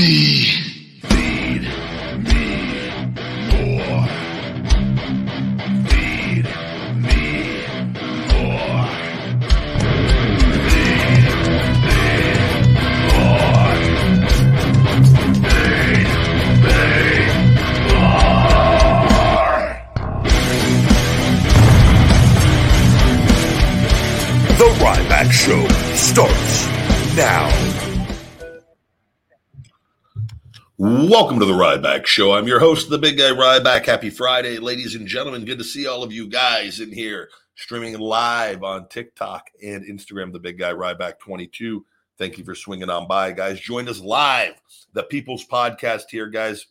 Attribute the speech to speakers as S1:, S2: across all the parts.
S1: Me. The Ryback Show starts now. Welcome to the Ryback Show. I'm your host, the big guy Ryback. Happy Friday, ladies and gentlemen. Good to see all of you guys in here streaming live on TikTok and Instagram, the big guy Ryback 22. Thank you for swinging on by, guys. Join us live, the People's Podcast here, guys.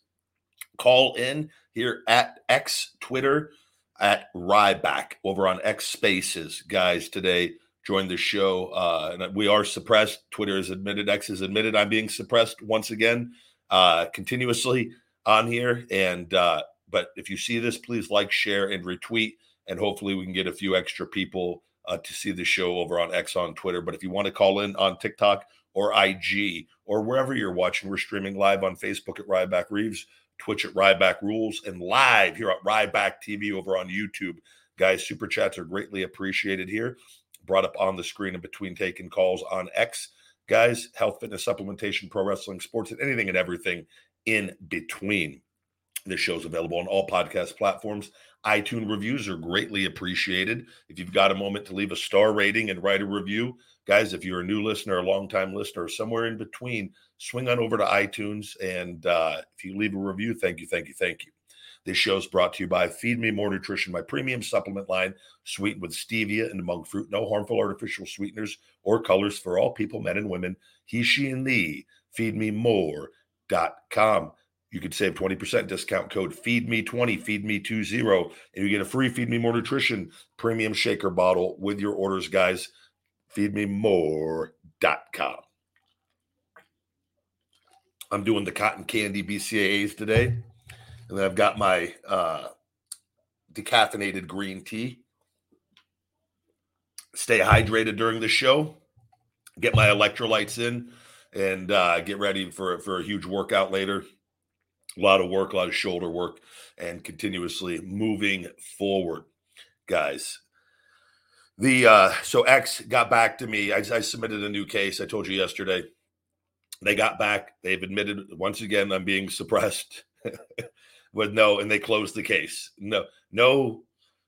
S1: Call in here at X Twitter at Ryback over on X Spaces, guys. Today, join the show. Uh, and we are suppressed. Twitter has admitted, X has admitted I'm being suppressed once again uh, continuously on here. And uh, but if you see this, please like, share, and retweet, and hopefully we can get a few extra people uh, to see the show over on X on Twitter. But if you want to call in on TikTok or IG or wherever you're watching, we're streaming live on Facebook at Ryback Reeves, Twitch at Ryback Rules, and live here at Ryback TV over on YouTube. Guys, super chats are greatly appreciated here. Brought up on the screen in between taking calls on X guys, health, fitness, supplementation, pro wrestling, sports, and anything and everything in between. This show's available on all podcast platforms. iTunes reviews are greatly appreciated. If you've got a moment to leave a star rating and write a review, guys, if you're a new listener, a longtime listener, somewhere in between, swing on over to iTunes. And uh, if you leave a review, thank you, thank you, thank you. This show is brought to you by Feed Me More Nutrition, my premium supplement line, sweetened with stevia and monk fruit. No harmful artificial sweeteners or colors for all people, men and women. He, she, and thee. FeedMeMore.com. You could save 20% discount code FeedMe20, FeedMe20, and you get a free Feed Me More Nutrition premium shaker bottle with your orders, guys. FeedMeMore.com. I'm doing the cotton candy BCAAs today. And then I've got my uh, decaffeinated green tea. Stay hydrated during the show. Get my electrolytes in and uh, get ready for, for a huge workout later. A lot of work, a lot of shoulder work, and continuously moving forward, guys. The uh, so X got back to me. I, I submitted a new case. I told you yesterday. They got back. They've admitted once again I'm being suppressed. with no, and they closed the case. No, no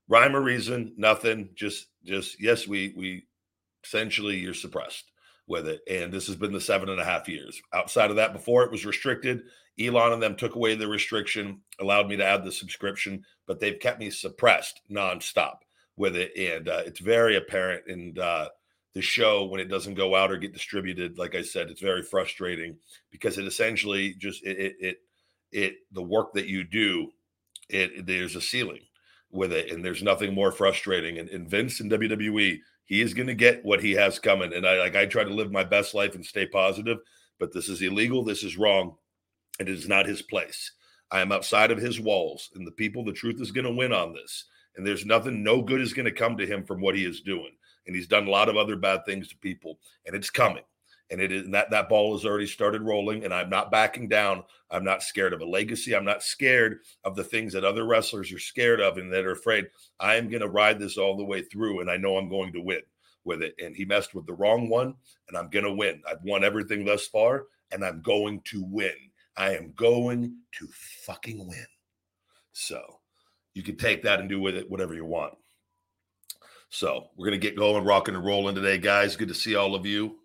S1: rhyme or reason, nothing. Just, just yes, we we essentially you're suppressed with it, and this has been the seven and a half years. Outside of that, before it was restricted, Elon and them took away the restriction, allowed me to add the subscription, but they've kept me suppressed nonstop with it, and uh, it's very apparent. And uh, the show when it doesn't go out or get distributed, like I said, it's very frustrating because it essentially just it, it, it it the work that you do it there's a ceiling with it and there's nothing more frustrating and, and vince in wwe he is going to get what he has coming and i like i try to live my best life and stay positive but this is illegal this is wrong it is not his place. I am outside of his walls and the people the truth is going to win on this and there's nothing no good is going to come to him from what he is doing and he's done a lot of other bad things to people and it's coming and it is that that ball has already started rolling and i'm not backing down. I'm not scared of a legacy. I'm not scared of the things that other wrestlers are scared of and that are afraid. I am going to ride this all the way through and i know i'm going to win with it. And he messed with the wrong one and i'm going to win. I've won everything thus far and i'm going to win. I am going to fucking win. So you can take that and do with it whatever you want. So we're going to get going rocking and rolling today guys. Good to see all of you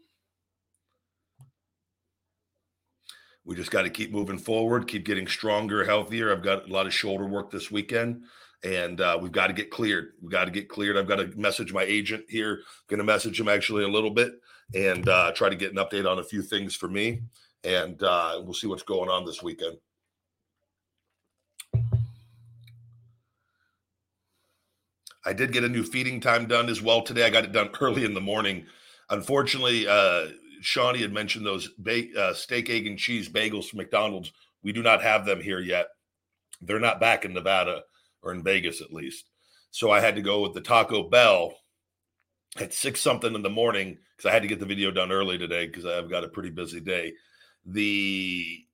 S1: we just got to keep moving forward, keep getting stronger, healthier. I've got a lot of shoulder work this weekend, and uh, we've got to get cleared. We've got to get cleared. I've got to message my agent here. Going to message him actually a little bit and uh, try to get an update on a few things for me, and uh, we'll see what's going on this weekend. I did get a new feeding time done as well today. I got it done early in the morning. Unfortunately, uh, Shawnee had mentioned those ba- uh, steak, egg, and cheese bagels from McDonald's. We do not have them here yet. They're not back in Nevada or in Vegas, at least. So I had to go with the Taco Bell at six something in the morning because I had to get the video done early today because I've got a pretty busy day. The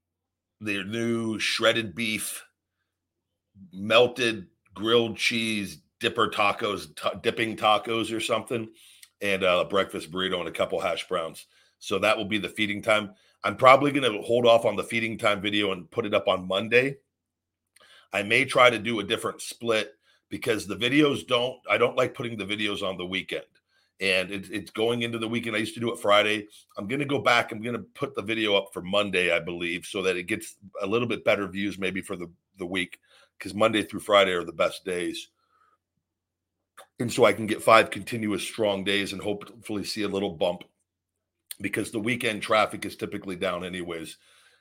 S1: the new shredded beef, melted grilled cheese dipper tacos, t- dipping tacos or something, and a breakfast burrito and a couple hash browns. So that will be the feeding time. I'm probably going to hold off on the feeding time video and put it up on Monday. I may try to do a different split because the videos don't, I don't like putting the videos on the weekend. And it, it's going into the weekend. I used to do it Friday. I'm going to go back. I'm going to put the video up for Monday, I believe, so that it gets a little bit better views maybe for the, the week because Monday through Friday are the best days and so I can get five continuous strong days and hopefully see a little bump because the weekend traffic is typically down anyways.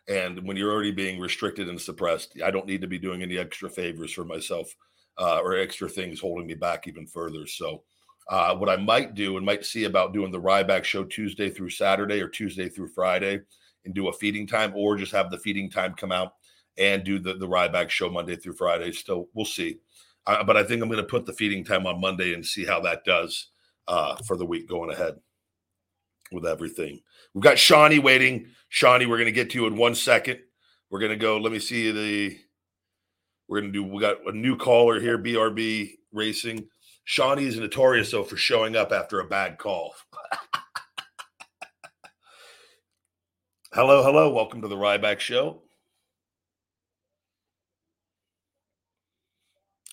S1: And when you're already being restricted and suppressed, I don't need to be doing any extra favors for myself uh, or extra things holding me back even further. So, uh, what I might do and might see about doing the Ryback show Tuesday through Saturday or Tuesday through Friday and do a feeding time or just have the feeding time come out and do the, the Ryback show Monday through Friday. Still, we'll see. Uh, but I think I'm going to put the feeding time on Monday and see how that does uh, for the week going ahead with everything. We've got Shawnee waiting. Shawnee, we're going to get to you in one second. We're going to go. Let me see the. We're going to do. We got a new caller here, BRB Racing. Shawnee is notorious though for showing up after a bad call. hello, hello. Welcome to the Ryback Show.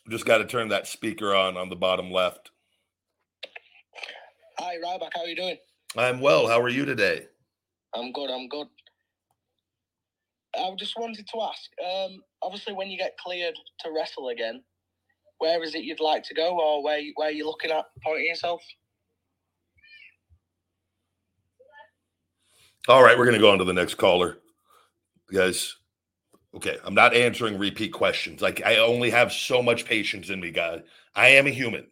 S1: Just got to turn that speaker on on the bottom left.
S2: Hi, Ryback. How are you doing?
S1: I'm well. How are you today?
S2: I'm good. I'm good. I just wanted to ask. Um, obviously, when you get cleared to wrestle again, where is it you'd like to go, or where where you're looking at pointing yourself?
S1: All right, we're going to go on to the next caller, guys. Okay, I'm not answering repeat questions. Like I only have so much patience in me, guys. I am a human.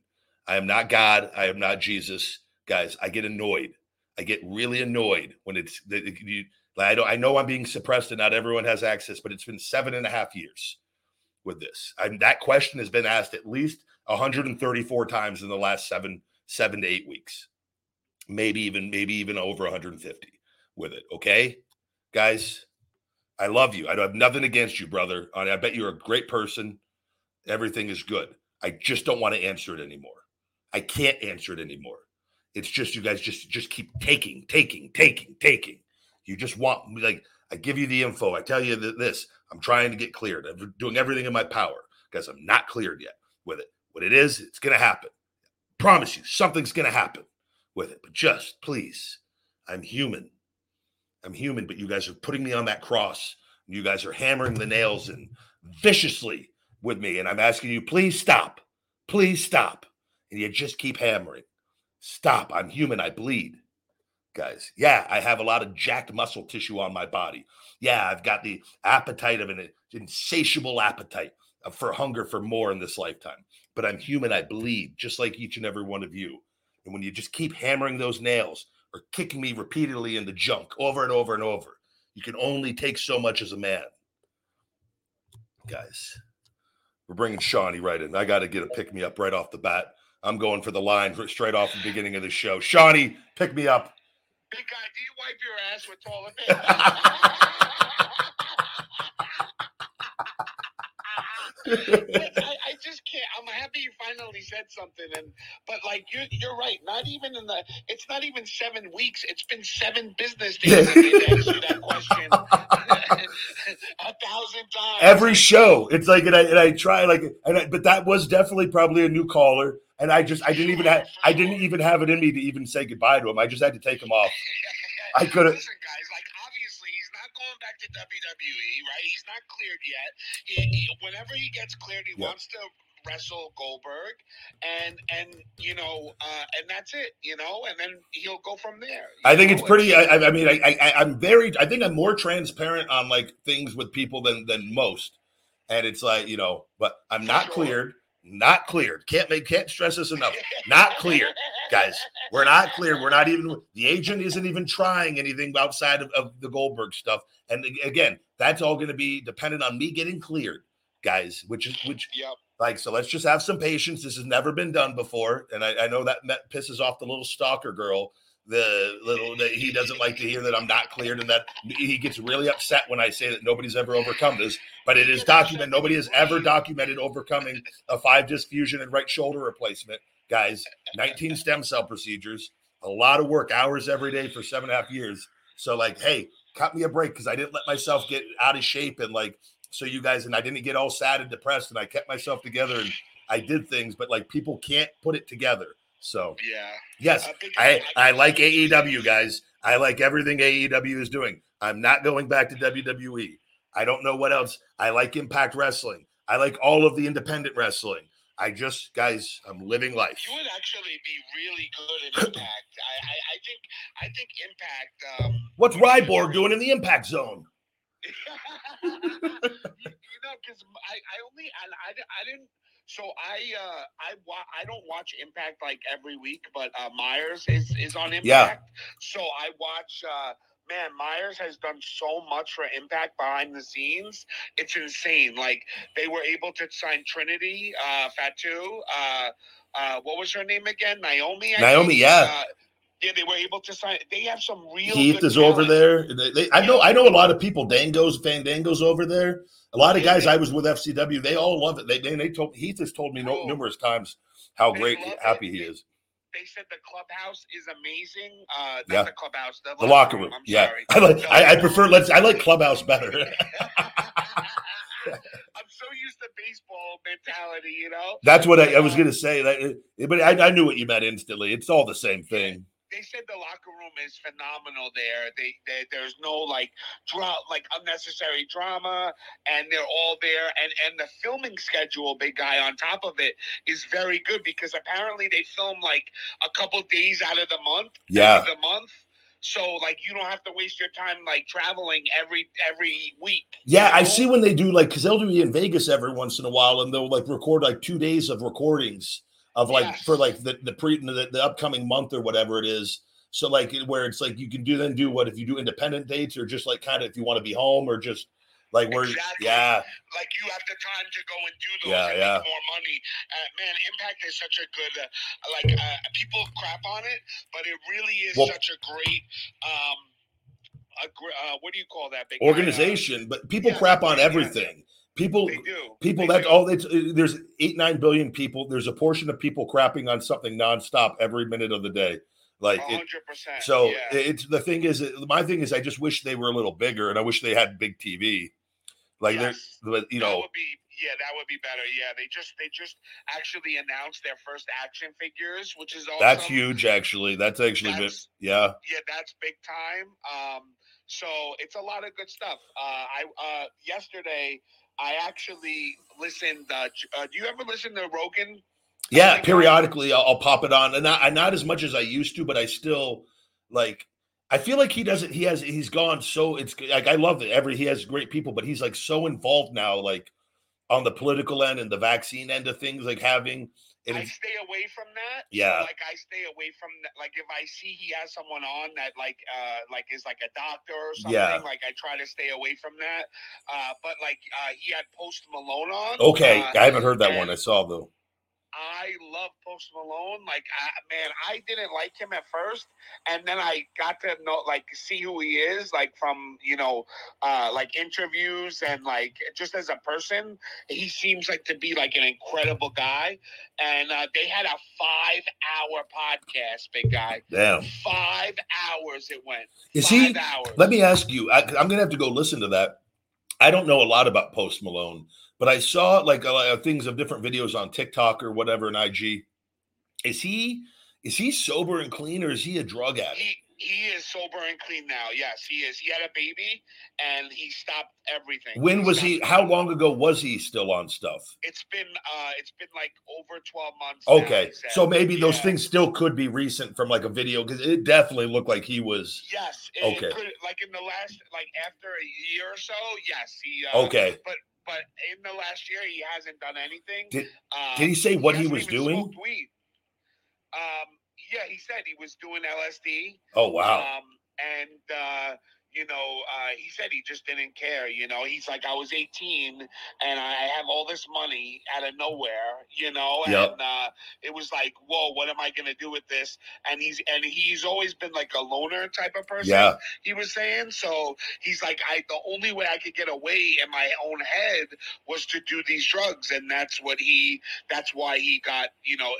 S1: I am not God. I am not Jesus, guys. I get annoyed. I get really annoyed when it's you, I don't. I know I'm being suppressed and not everyone has access, but it's been seven and a half years with this. I'm, that question has been asked at least 134 times in the last seven, seven to eight weeks, maybe even, maybe even over 150 with it. Okay, guys, I love you. I don't have nothing against you, brother. I bet you're a great person. Everything is good. I just don't want to answer it anymore. I can't answer it anymore. It's just you guys just just keep taking, taking, taking, taking. You just want me like I give you the info. I tell you that this. I'm trying to get cleared. I'm doing everything in my power because I'm not cleared yet with it. What it is, it's gonna happen. Promise you, something's gonna happen with it. But just please, I'm human. I'm human, but you guys are putting me on that cross. You guys are hammering the nails in viciously with me. And I'm asking you, please stop. Please stop. And you just keep hammering. Stop. I'm human. I bleed. Guys, yeah, I have a lot of jacked muscle tissue on my body. Yeah, I've got the appetite of an insatiable appetite uh, for hunger for more in this lifetime. But I'm human. I bleed just like each and every one of you. And when you just keep hammering those nails, or kicking me repeatedly in the junk over and over and over. You can only take so much as a man. Guys, we're bringing Shawnee right in. I got to get a pick me up right off the bat. I'm going for the line straight off the beginning of the show. Shawnee, pick me up.
S2: Big guy, do you wipe your ass with toilet paper? I, I, just can't. I'm happy you finally said something, and but like you're you're right. Not even in the. It's not even seven weeks. It's been seven business days that question a thousand times.
S1: Every show, it's like, and I and I try like, and I, but that was definitely probably a new caller, and I just I didn't even have I didn't even have it in me to even say goodbye to him. I just had to take him off. I could have.
S2: Listen, guys, like obviously he's not going back to WWE, right? He's not cleared yet. He, he, whenever he gets cleared, he
S1: Yeah.
S2: wants to wrestle Goldberg, and and you know, uh, and that's it, you know, and then he'll go from there.
S1: I think
S2: know?
S1: it's pretty. I, I mean, I, I, I'm very. I think I'm more transparent on like things with people than than most, and it's like you know, but I'm not
S2: sure.
S1: cleared. Not cleared. Can't make. Can't stress this enough. Not cleared, guys. We're not cleared. We're not even. The agent isn't even trying anything outside of, of the Goldberg stuff. And again, that's all going to be dependent on me getting cleared, guys. Which is which
S2: Yep.
S1: like, so let's just have some patience. This has never been done before. And I, I know that pisses off the little stalker girl. The little that he doesn't like to hear that I'm not cleared and that he gets really upset when I say that nobody's ever overcome this. But it is documented. Nobody has ever documented overcoming a five disc fusion and right shoulder replacement. Guys, 19 stem cell procedures, a lot of work, hours every day for seven and a half years. So, like, hey, cut me a break because I didn't let myself get out of shape and like so you guys and I didn't get all sad and depressed and I kept myself together and I did things, but like people can't put it together. So
S2: Yeah.
S1: yes,
S2: I
S1: I I like AEW guys. I like everything AEW is doing. I'm not going back to WWE. I don't know what else. I like Impact Wrestling. I like all of the independent wrestling. I just guys, I'm living life.
S2: You would actually be really good in Impact. I, I, I think I think Impact. Um,
S1: What's Ryborg doing in the Impact Zone?
S2: you know, because I, I only and I, I didn't. So I uh I wa- I don't watch Impact like every week, but uh Myers is is on Impact.
S1: Yeah.
S2: So I watch. uh Man, Myers has done so much for Impact behind the scenes. It's insane. Like they were able to sign Trinity, uh, Fatu. Uh, uh, what was her name again? Naomi. I
S1: Naomi,
S2: think?
S1: yeah.
S2: Uh, yeah, they were able to sign. They have some real.
S1: Heath is over there. They- they- I know. I know a lot of people. Dango's Fandango's over there. A lot of guys I was with FCW. They all love it. They they, they told Heath has told me no, numerous times how
S2: They
S1: great
S2: love it.
S1: happy he is.
S2: They said the clubhouse is amazing. Uh,
S1: Yeah.
S2: the clubhouse. The,
S1: The locker room.
S2: I'm
S1: Yeah,
S2: sorry.
S1: I like. I, I prefer. Let's. I like clubhouse better.
S2: I'm so used to baseball mentality, you know.
S1: That's what I, I was gonna say. That, but I, I knew what you meant instantly. It's all the same thing.
S2: They said the locker room is phenomenal there. They, they there's no like dra- like unnecessary drama, and they're all there. And and the filming schedule, big guy, on top of it is very good because apparently they film like a couple days out of the month.
S1: Yeah.
S2: the month. So like you don't have to waste your time like traveling every every week.
S1: Yeah, I
S2: you know?
S1: see when they do like because they'll do it in Vegas every once in a while, and they'll like record like two days of recordings of like
S2: Yes.
S1: for like the the pre the, the upcoming month or whatever it is. So like where it's like you can do then do what if you do independent dates or just like kind of if you want to be home or just like where
S2: Exactly.
S1: yeah
S2: like you have the time to go and do those
S1: Yeah,
S2: and
S1: yeah.
S2: make more money. Uh, man, Impact is such a good uh, like uh, people crap on it, but it really is
S1: Well-
S2: such a great um a uh, what do you call that big guy? Uh,
S1: organization, but people
S2: yeah,
S1: crap on everything. People people
S2: They
S1: that's
S2: do.
S1: all it's there's eight nine billion people. There's a portion of people crapping on something nonstop every minute of the day. Like it. So
S2: yeah.
S1: it's the thing is, my thing is, I just wish they were a little bigger, and I wish they had big TV. Like
S2: Yes.
S1: they're, you
S2: that
S1: know,
S2: would be yeah, that would be better. Yeah, they just they just actually announced their first action figures, which is awesome.
S1: that's huge. Actually, that's actually
S2: That's-
S1: yeah.
S2: yeah, that's big time. Um, so it's a lot of good stuff. Uh, I uh, yesterday I actually listened. Uh, uh, do you ever listen to Rogan?
S1: Yeah,
S2: I-
S1: periodically I'll, I'll pop it on, and not, not as much as I used to, but I still like. I feel like he doesn't. He has. He's gone so. It's like I love it. Every he has great people, but he's like so involved now, like on the political end and the vaccine end of things, like having. And
S2: I stay away from that.
S1: Yeah.
S2: like I stay away from that. Like if I see he has someone on that, like uh, like is like a doctor or something,
S1: Yeah.
S2: like I try to stay away from that. Uh, but like uh, he had Post Malone on.
S1: okay,
S2: uh,
S1: I haven't heard that
S2: and-
S1: one. I saw though.
S2: I love Post Malone. Like, I, man, I didn't like him at first, and then I got to know, like, see who he is, like from you know, uh, like interviews and like just as a person, he seems like to be like an incredible guy. And uh, they had a five-hour podcast, big guy.
S1: Damn.
S2: Five hours it went.
S1: Is
S2: five
S1: he?
S2: hours.
S1: Let me ask you. I, I'm gonna have to go listen to that. I don't know a lot about Post Malone, but I saw like a lot of things of different videos on TikTok or whatever in IG. Is he? Is he sober and clean, or is he a drug addict?
S2: He, He is sober and clean now. Yes, he is. He had a baby and he stopped everything.
S1: When was he? How long ago was he still on stuff?
S2: It's been uh it's been like over 12 months.
S1: Okay,
S2: he said.
S1: so maybe those things still could be recent from like a video because it definitely looked like he was
S2: Yes. It
S1: Okay.
S2: Could, like in the last like after a year or so, yes, he uh,
S1: okay.
S2: but in the last year he hasn't done anything.
S1: Did-
S2: um,
S1: Did he say what he
S2: hasn't
S1: was doing?
S2: Weed. Um yeah, he said he was doing LSD.
S1: Oh wow.
S2: Um, and uh, you know, uh, he said he just didn't care. You know, he's like, I was 18 and I have all this money out of nowhere. You know,
S1: Yep.
S2: and uh, it was like, whoa, what am I gonna do with this? And he's and he's always been like a loner type of person.
S1: Yeah.
S2: he was saying. So he's like, I the only way I could get away in my own head was to do these drugs, and that's what he. That's why he got. You know.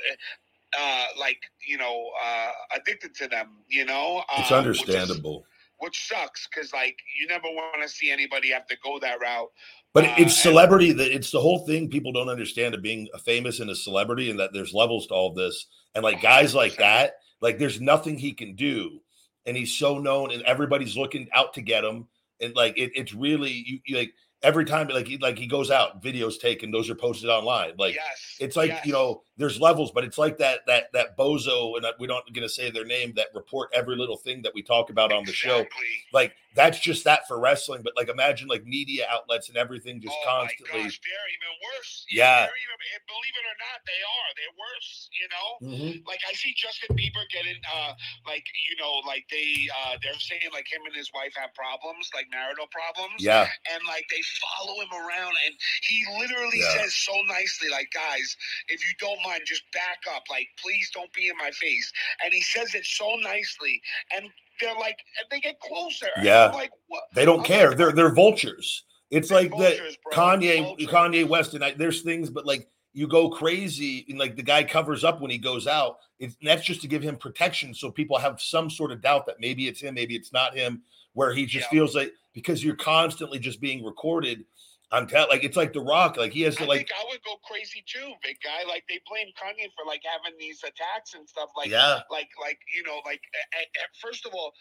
S2: Uh, like you know, uh, addicted to them. You know,
S1: It's
S2: um, which is-
S1: understandable.
S2: Which sucks because like you never want to see anybody have to go that route.
S1: But
S2: Uh,
S1: it's celebrity that it's the whole thing people don't understand of being a famous and a celebrity and that there's levels to all this. And like guys like that, like there's nothing he can do. And he's so known and everybody's looking out to get him. And like it, it's really you, you like every time like he like he goes out, videos taken, those are posted online. Like
S2: yes,
S1: it's like
S2: yes.
S1: you know there's levels but it's like that that that bozo and we don't going to say their name that report every little thing that we talk about on the show like that's just that for wrestling but like imagine like media outlets and everything just
S2: oh
S1: constantly
S2: gosh, they're even worse.
S1: Yeah.
S2: even, and believe it or not, they are. They're worse. You know.
S1: Mhm.
S2: Like I see Justin Bieber getting, uh, like you know, like they, uh, they're saying like him and his wife have problems, like marital problems.
S1: yeah
S2: and like they follow him around and he literally
S1: Yeah.
S2: says so nicely like guys if you don't mind just back up like please don't be in my face and he says it so nicely and they're like and they get closer
S1: Yeah.
S2: I'm like what
S1: they don't
S2: I'm
S1: care
S2: like,
S1: they're they're vultures it's
S2: They're
S1: like that
S2: bro.
S1: kanye
S2: Vultures.
S1: kanye west and I, there's things but like you go crazy and like the guy covers up when he goes out it's that's just to give him protection so people have some sort of doubt that maybe it's him maybe it's not him where he just
S2: Yeah.
S1: feels like because you're constantly just being recorded on tell like it's like the rock like he has
S2: I
S1: to like
S2: think I would go crazy too, big guy. Like they blame Kanye for like having these attacks and stuff. Like,
S1: yeah
S2: like, like you know, like a- a- a- first of all,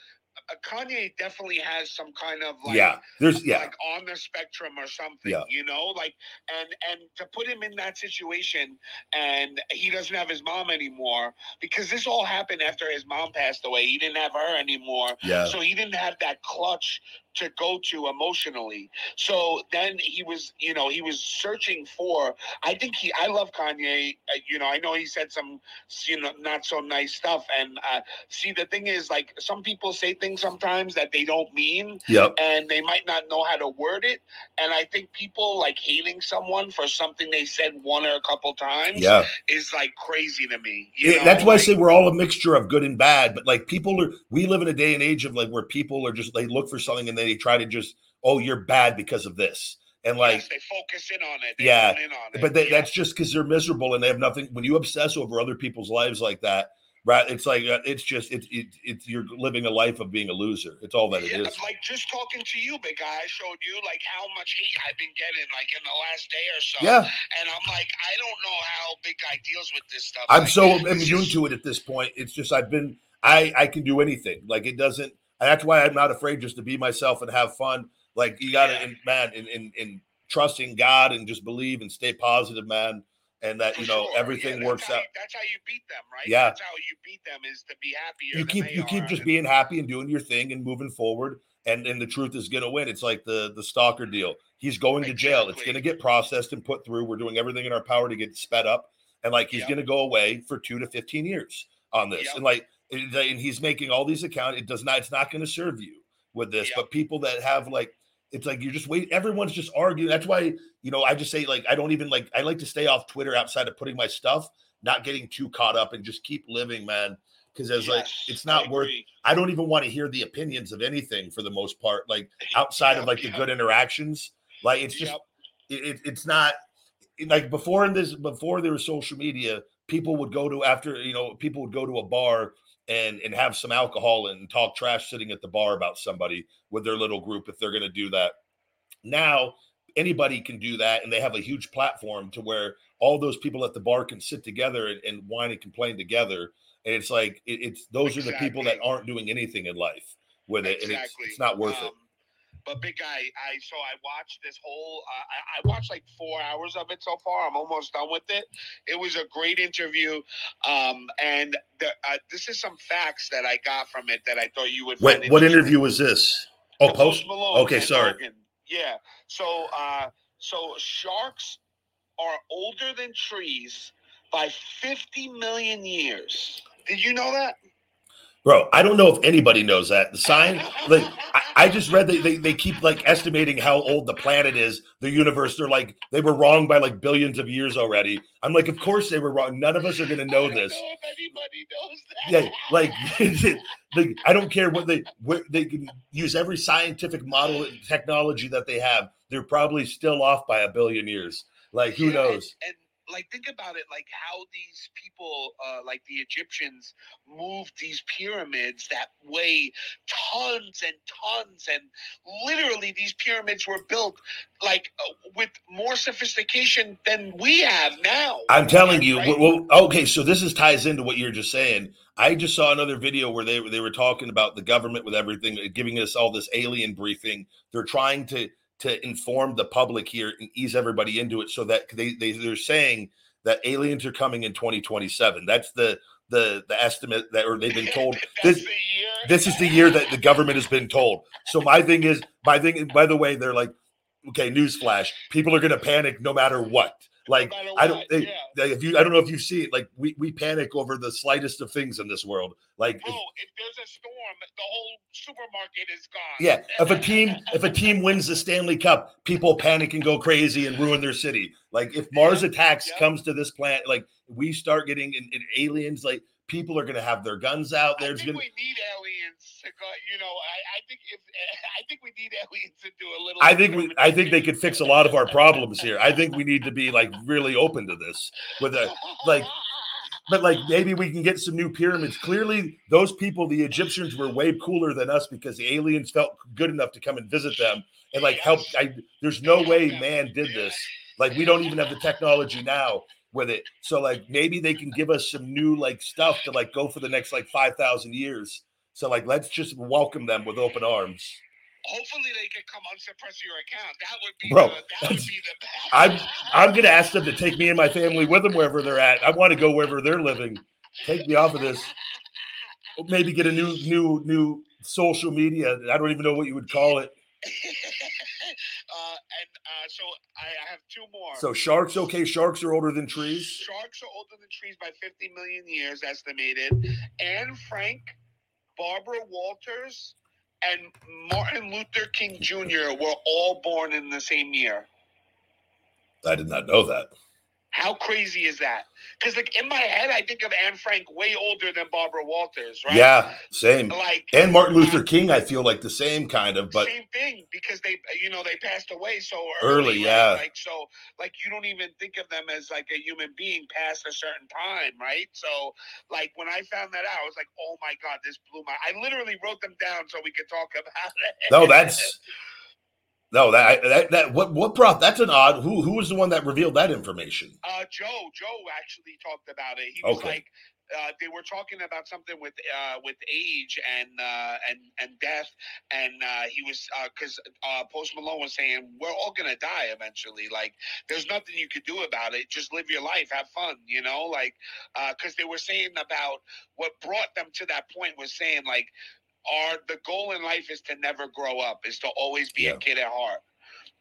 S2: uh, Kanye definitely has some kind of like
S1: yeah there's yeah
S2: like on the spectrum or something
S1: Yeah.
S2: you know like and and to put him in that situation and he doesn't have his mom anymore because this all happened after his mom passed away he didn't have her anymore
S1: yeah
S2: so he didn't have that clutch to go to emotionally so then he was you know he was searching for i think he i love kanye uh, you know i know he said some you know not so nice stuff and uh see the thing is like some people say things sometimes that they don't mean
S1: yep
S2: and they might not know how to word it. And I think people like hating someone for something they said one or a couple times
S1: yeah
S2: is like crazy to me. You
S1: Yeah,
S2: know?
S1: that's why I say we're all a mixture of good and bad. But like people are, we live in a day and age of like where people are just they look for something and they try to just, oh, you're bad because of this, and like,
S2: yes, they focus in on it. They
S1: Yeah,
S2: in on it.
S1: but they,
S2: Yeah.
S1: that's just because they're miserable and they have nothing. When you obsess over other people's lives like that, right? It's like uh, it's just it's it, it's you're living a life of being a loser. It's all that it
S2: Yeah,
S1: is.
S2: like just talking to you, big guy, I showed you like how much hate I've been getting like in the last day or so.
S1: Yeah,
S2: And I'm like, I don't know how big guy deals with this stuff.
S1: I'm
S2: Like,
S1: so immune
S2: just-
S1: to it at this point. It's just I've been I I can do anything. Like it doesn't. And that's why I'm not afraid just to be myself and have fun. Like you got to,
S2: Yeah.
S1: man, in, in in trusting God and just believe and stay positive, man. And that
S2: For
S1: you know
S2: sure.
S1: everything
S2: Yeah,
S1: works
S2: how
S1: out.
S2: that's how you beat them, right?
S1: Yeah.
S2: That's how you beat them is to be happier.
S1: You keep you keep
S2: are.
S1: just being happy and doing your thing and moving forward. And and the truth is going to win. It's like the the stalker deal. He's going to jail. It's going to get processed and put through. We're doing everything in our power to get sped up. And like he's
S2: Yep.
S1: going to go away for two to fifteen years on this.
S2: Yep.
S1: And like Eh, and and he's making all these accounts. It does not. It's not going to serve you with this.
S2: Yep.
S1: But people that have like. It's like you're just waiting. Everyone's just arguing. That's why, you know, I just say, like, I don't even like, I like to stay off Twitter outside of putting my stuff, not getting too caught up and just keep living, man. Because as like,
S2: Yes,
S1: it's
S2: I
S1: not worth
S2: agree.
S1: I don't even want to hear the opinions of anything for the most part, like outside of
S2: Yep,
S1: like the good interactions. Like it's just it- it's not like before in this before there was social media, people would go to after you know people would go to a bar and and have some alcohol and talk trash sitting at the bar about somebody with their little group if they're going to do that. Now anybody can do that and they have a huge platform to where all those people at the bar can sit together and, and whine and complain together. And it's like it, it's those exactly. are the people that aren't doing anything in life with it, exactly. and it's, it's not worth um, it.
S2: But big guy, I so I watched this whole. Uh, I, I, watched like four hours of it so far. I'm almost done with it. It was a great interview, um, and the, uh, this is some facts that I got from it that I thought you would.
S1: Wait, what interview was this? Oh, Post, Post Malone. Okay, sorry.
S2: Yeah. So, uh, so sharks are older than trees by 50 million years. Did you know that?
S1: Bro, I don't know if anybody knows that. The sign, like, I, I just read that they, they keep like estimating how old the planet is, the universe. They're like, they were wrong by like billions of years already. I'm like, of course they were wrong. None of us are going to know this.
S2: Know if anybody knows that.
S1: Yeah, like, like, I don't care what they, what they can use every scientific model and technology that they have. They're probably still off by a billion years. Like, who yeah, knows?
S2: And, and like think about it like how these people uh, like the egyptians moved these pyramids that weigh tons and tons and literally these pyramids were built like uh, with more sophistication than we have now.
S1: I'm telling you right? well, okay so this is ties into what you're just saying. I just saw another video where they, they were talking about the government with everything giving us all this alien briefing. They're trying to to inform the public here and ease everybody into it so that they, they they're saying that aliens are coming in 2027 that's the the the estimate that or they've been told. This this is the year that the government has been told. So my thing is my thing by the way they're like okay newsflash people are going to panic no matter what like I don't, they, yeah. if you, I don't know if you see it. Like we, we panic over the slightest of things in this world. Like,
S2: oh, if, if there's a storm, the whole supermarket is gone.
S1: Yeah, if a team, if a team wins the Stanley Cup, people panic and go crazy and ruin their city. Like if Mars attacks yeah. comes to this planet, like we start getting in, in aliens, like people are going to have their guns out. There's
S2: going
S1: to
S2: we need aliens to go. You know, I, I, think if I think we need aliens to do a little.
S1: I think we, I think they could fix a lot of our problems here. I think we need to be like really open to this with a like. But like maybe we can get some new pyramids. Clearly, those people, the Egyptians, were way cooler than us because the aliens felt good enough to come and visit them and like help. I, there's no way man did this. Like we don't even have the technology now with it. So like maybe they can give us some new like stuff to like go for the next like five thousand years. So like let's just welcome them with open arms.
S2: Hopefully they can come unsuppress your account. That would be
S1: Bro,
S2: the, that would be the best.
S1: I'm I'm gonna ask them to take me and my family with them wherever they're at. I want to go wherever they're living. Take me off of this. Maybe get a new new new social media. I don't even know what you would call it.
S2: So I, I, have two more.
S1: So sharks, okay, sharks are older than trees.
S2: Sharks are older than trees by 50 million years, estimated. Anne Frank, Barbara Walters, and Martin Luther King Jr. were all born in the same year.
S1: I did not know that.
S2: How crazy is that? Because like in my head, I think of Anne Frank way older than Barbara Walters, right?
S1: Yeah, same. Like and Martin Luther uh, King, I feel like the same kind of, but
S2: same thing because they, you know, they passed away so
S1: early. early yeah.
S2: Like so, like you don't even think of them as like a human being past a certain time, right? So, like when I found that out, I was like, oh my god, this blew my. I literally wrote them down so we could talk about it.
S1: No, that's no, that that that what what brought that's an odd. Who who was the one that revealed that information?
S2: Uh, Joe. Joe actually talked about it. He was okay. like, uh, they were talking about something with uh, with age and uh, and and death, and uh, he was because uh, uh, Post Malone was saying we're all gonna die eventually. Like there's nothing you could do about it. Just live your life, have fun. You know, like because they were saying about what brought them to that point was saying like our the goal in life is to never grow up, is to always be yeah. a kid at heart.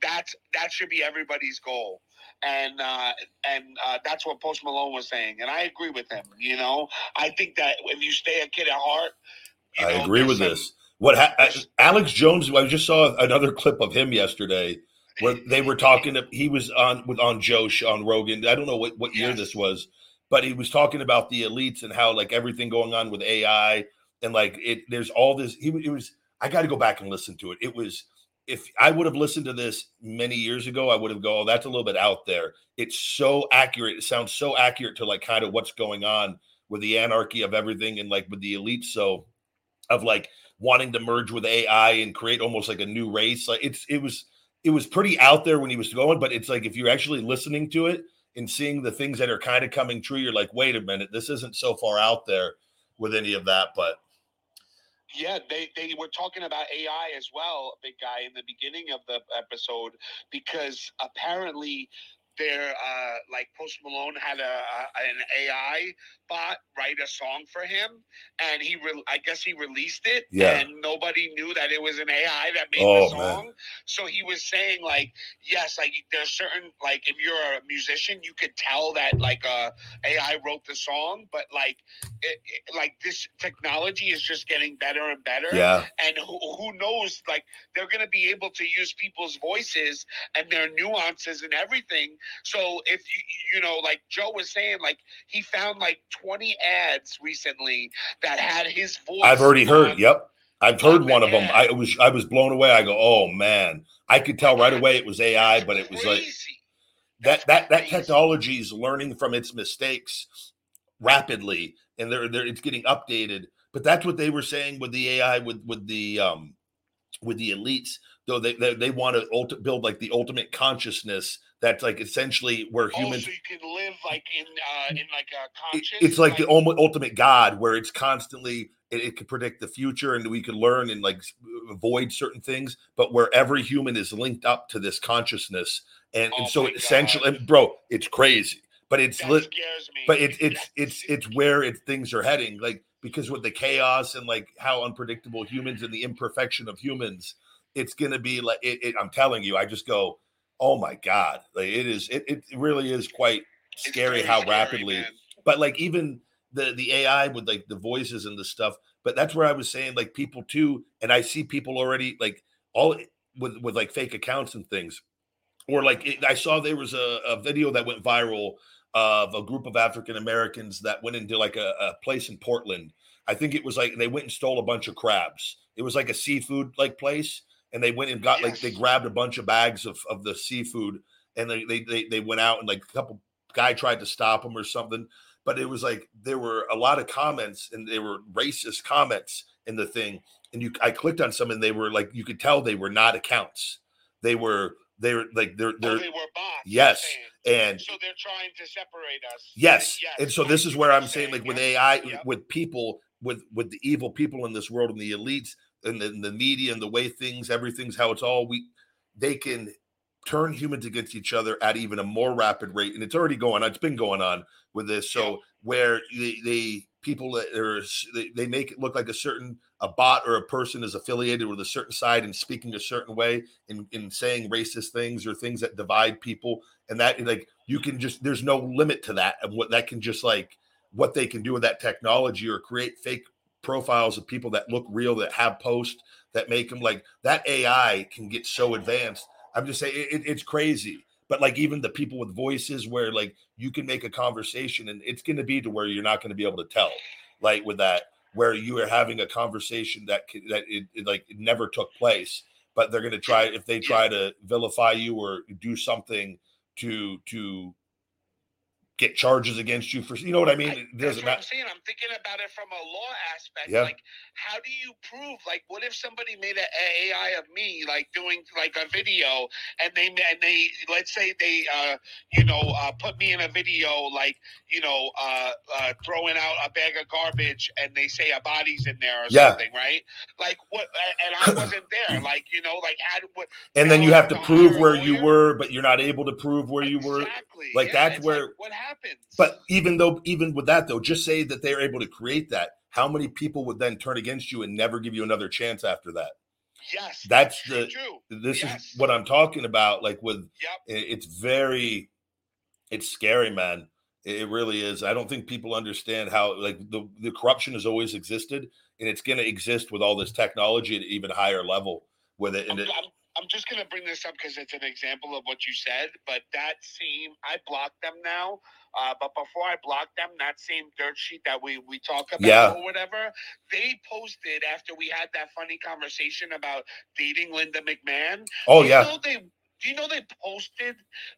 S2: That's that should be everybody's goal. And uh, and uh, that's what Post Malone was saying, and I agree with him. You know, I think that if you stay a kid at heart,
S1: I know, agree with some, this. What ha- uh, Alex Jones? I just saw another clip of him yesterday where they were talking. To, he was on with on Joe on Rogan. I don't know what what year yes. this was, but he was talking about the elites and how like everything going on with AI and like it there's all this he it was i got to go back and listen to it it was if i would have listened to this many years ago i would have go oh that's a little bit out there it's so accurate it sounds so accurate to like kind of what's going on with the anarchy of everything and like with the elite so of like wanting to merge with ai and create almost like a new race like it's it was it was pretty out there when he was going but it's like if you're actually listening to it and seeing the things that are kind of coming true, you're like, wait a minute, this isn't so far out there with any of that. But
S2: yeah, they, they were talking about AI as well, big guy, in the beginning of the episode, because apparently their uh, like Post Malone had a, a, an AI bot write a song for him, and he re- I guess he released it,
S1: Yeah.
S2: and nobody knew that it was an AI that made
S1: Oh,
S2: the
S1: man.
S2: song. So he was saying like, yes, like there's certain like if you're a musician, you could tell that like uh, AI wrote the song, but like it, it- like this technology is just getting better and better
S1: yeah,
S2: and who, who knows like they're going to be able to use people's voices and their nuances and everything so if you you know like joe was saying like he found like 20 ads recently that had his voice
S1: I've already heard.
S2: on-
S1: Yep, I've heard
S2: on
S1: one
S2: the
S1: of them. I was I was blown away. I go, oh man, I could tell right away it was AI, but it was like that that that
S2: crazy.
S1: technology is learning from its mistakes rapidly and they're, they're it's getting updated but that's what they were saying with the ai with with the um with the elites though they they, they want to build like the ultimate consciousness that's like essentially where
S2: oh,
S1: humans
S2: so you can live like in uh in like a
S1: it-
S2: conscious
S1: it's like the ultimate ultimate god where it's constantly it, it could predict the future and we can learn and like avoid certain things but where every human is linked up to this consciousness and,
S2: Oh
S1: and so it essentially and bro it's crazy but it's
S2: that me.
S1: but it's it's it's it's where it, things are heading like because with the chaos and like how unpredictable humans and the imperfection of humans it's gonna be like it, it, i'm telling you i just go oh my god like it is it, it really is quite scary how
S2: scary,
S1: rapidly
S2: man.
S1: but like even the the ai with like the voices and the stuff but that's where i was saying like people too and i see people already like all with with like fake accounts and things or like it, i saw there was a, a video that went viral of a group of african americans that went into like a, a place in portland i think it was like they went and stole a bunch of crabs it was like a seafood like place and they went and got like they grabbed a bunch of bags of, of the seafood and they, they they they went out and like a couple guy tried to stop them or something but it was like there were a lot of comments and they were racist comments in the thing and you i clicked on some and they were like you could tell they were not accounts. They were they were like they're
S2: Oh,
S1: they're
S2: they were bots,
S1: yes and
S2: so they're trying to separate us.
S1: Yes
S2: yes
S1: and so this is where i'm saying like with ai
S2: yep.
S1: with people with with the evil people in this world and the elites and the, and the media and the way things everything's how it's all we they can turn humans against each other at even a more rapid rate and it's already going on it's been going on with this so where they, they people that are they, make it look like a certain a bot or a person is affiliated with a certain side and speaking a certain way and, and saying racist things or things that divide people and that like you can just there's no limit to that and what that can just like what they can do with that technology or create fake profiles of people that look real that have posts that make them like that ai can get so advanced. I'm just saying it, it- it's crazy. But like even the people with voices where like you can make a conversation and it's going to be to where you're not going to be able to tell like with that where you are having a conversation that could, that it, it like it never took place but they're going to try if they try to vilify you or do something to to get charges against you for you know what i mean
S2: I-
S1: it doesn't
S2: what I'm saying. I'm thinking about it from a law aspect.
S1: Yeah.
S2: Like, how do you prove? Like, what if somebody made an AI of me, like doing like a video, and they and they let's say they, uh, you know, uh, put me in a video, like you know, uh, uh, throwing out a bag of garbage, and they say a body's in there or
S1: Yeah.
S2: something, right? Like what? And I wasn't there. Like you know, like how? What?
S1: and then you have to prove where you were but you're not able to prove where you were
S2: Exactly.
S1: Like,
S2: yeah,
S1: that's where-
S2: what happens.
S1: But even though, even with that though, just say that they're able to create that. How many people would then turn against you and never give you another chance after that?
S2: yes,
S1: that's
S2: true,
S1: the-
S2: true.
S1: This
S2: Yes.
S1: is what I'm talking about. Like with,
S2: Yep.
S1: it's very, it's scary, man. It it really is. I don't think people understand how like the the corruption has always existed, and it's going to exist with all this technology at an even higher level with it. And
S2: I'm,
S1: it,
S2: I'm, I'm just gonna bring this up because it's an example of what you said. But that same, I blocked them now. Uh, but before I blocked them, that same dirt sheet that we we talk about
S1: Yeah.
S2: or whatever, they posted after we had that funny conversation about dating Linda McMahon.
S1: oh yeah,
S2: they Do you know they posted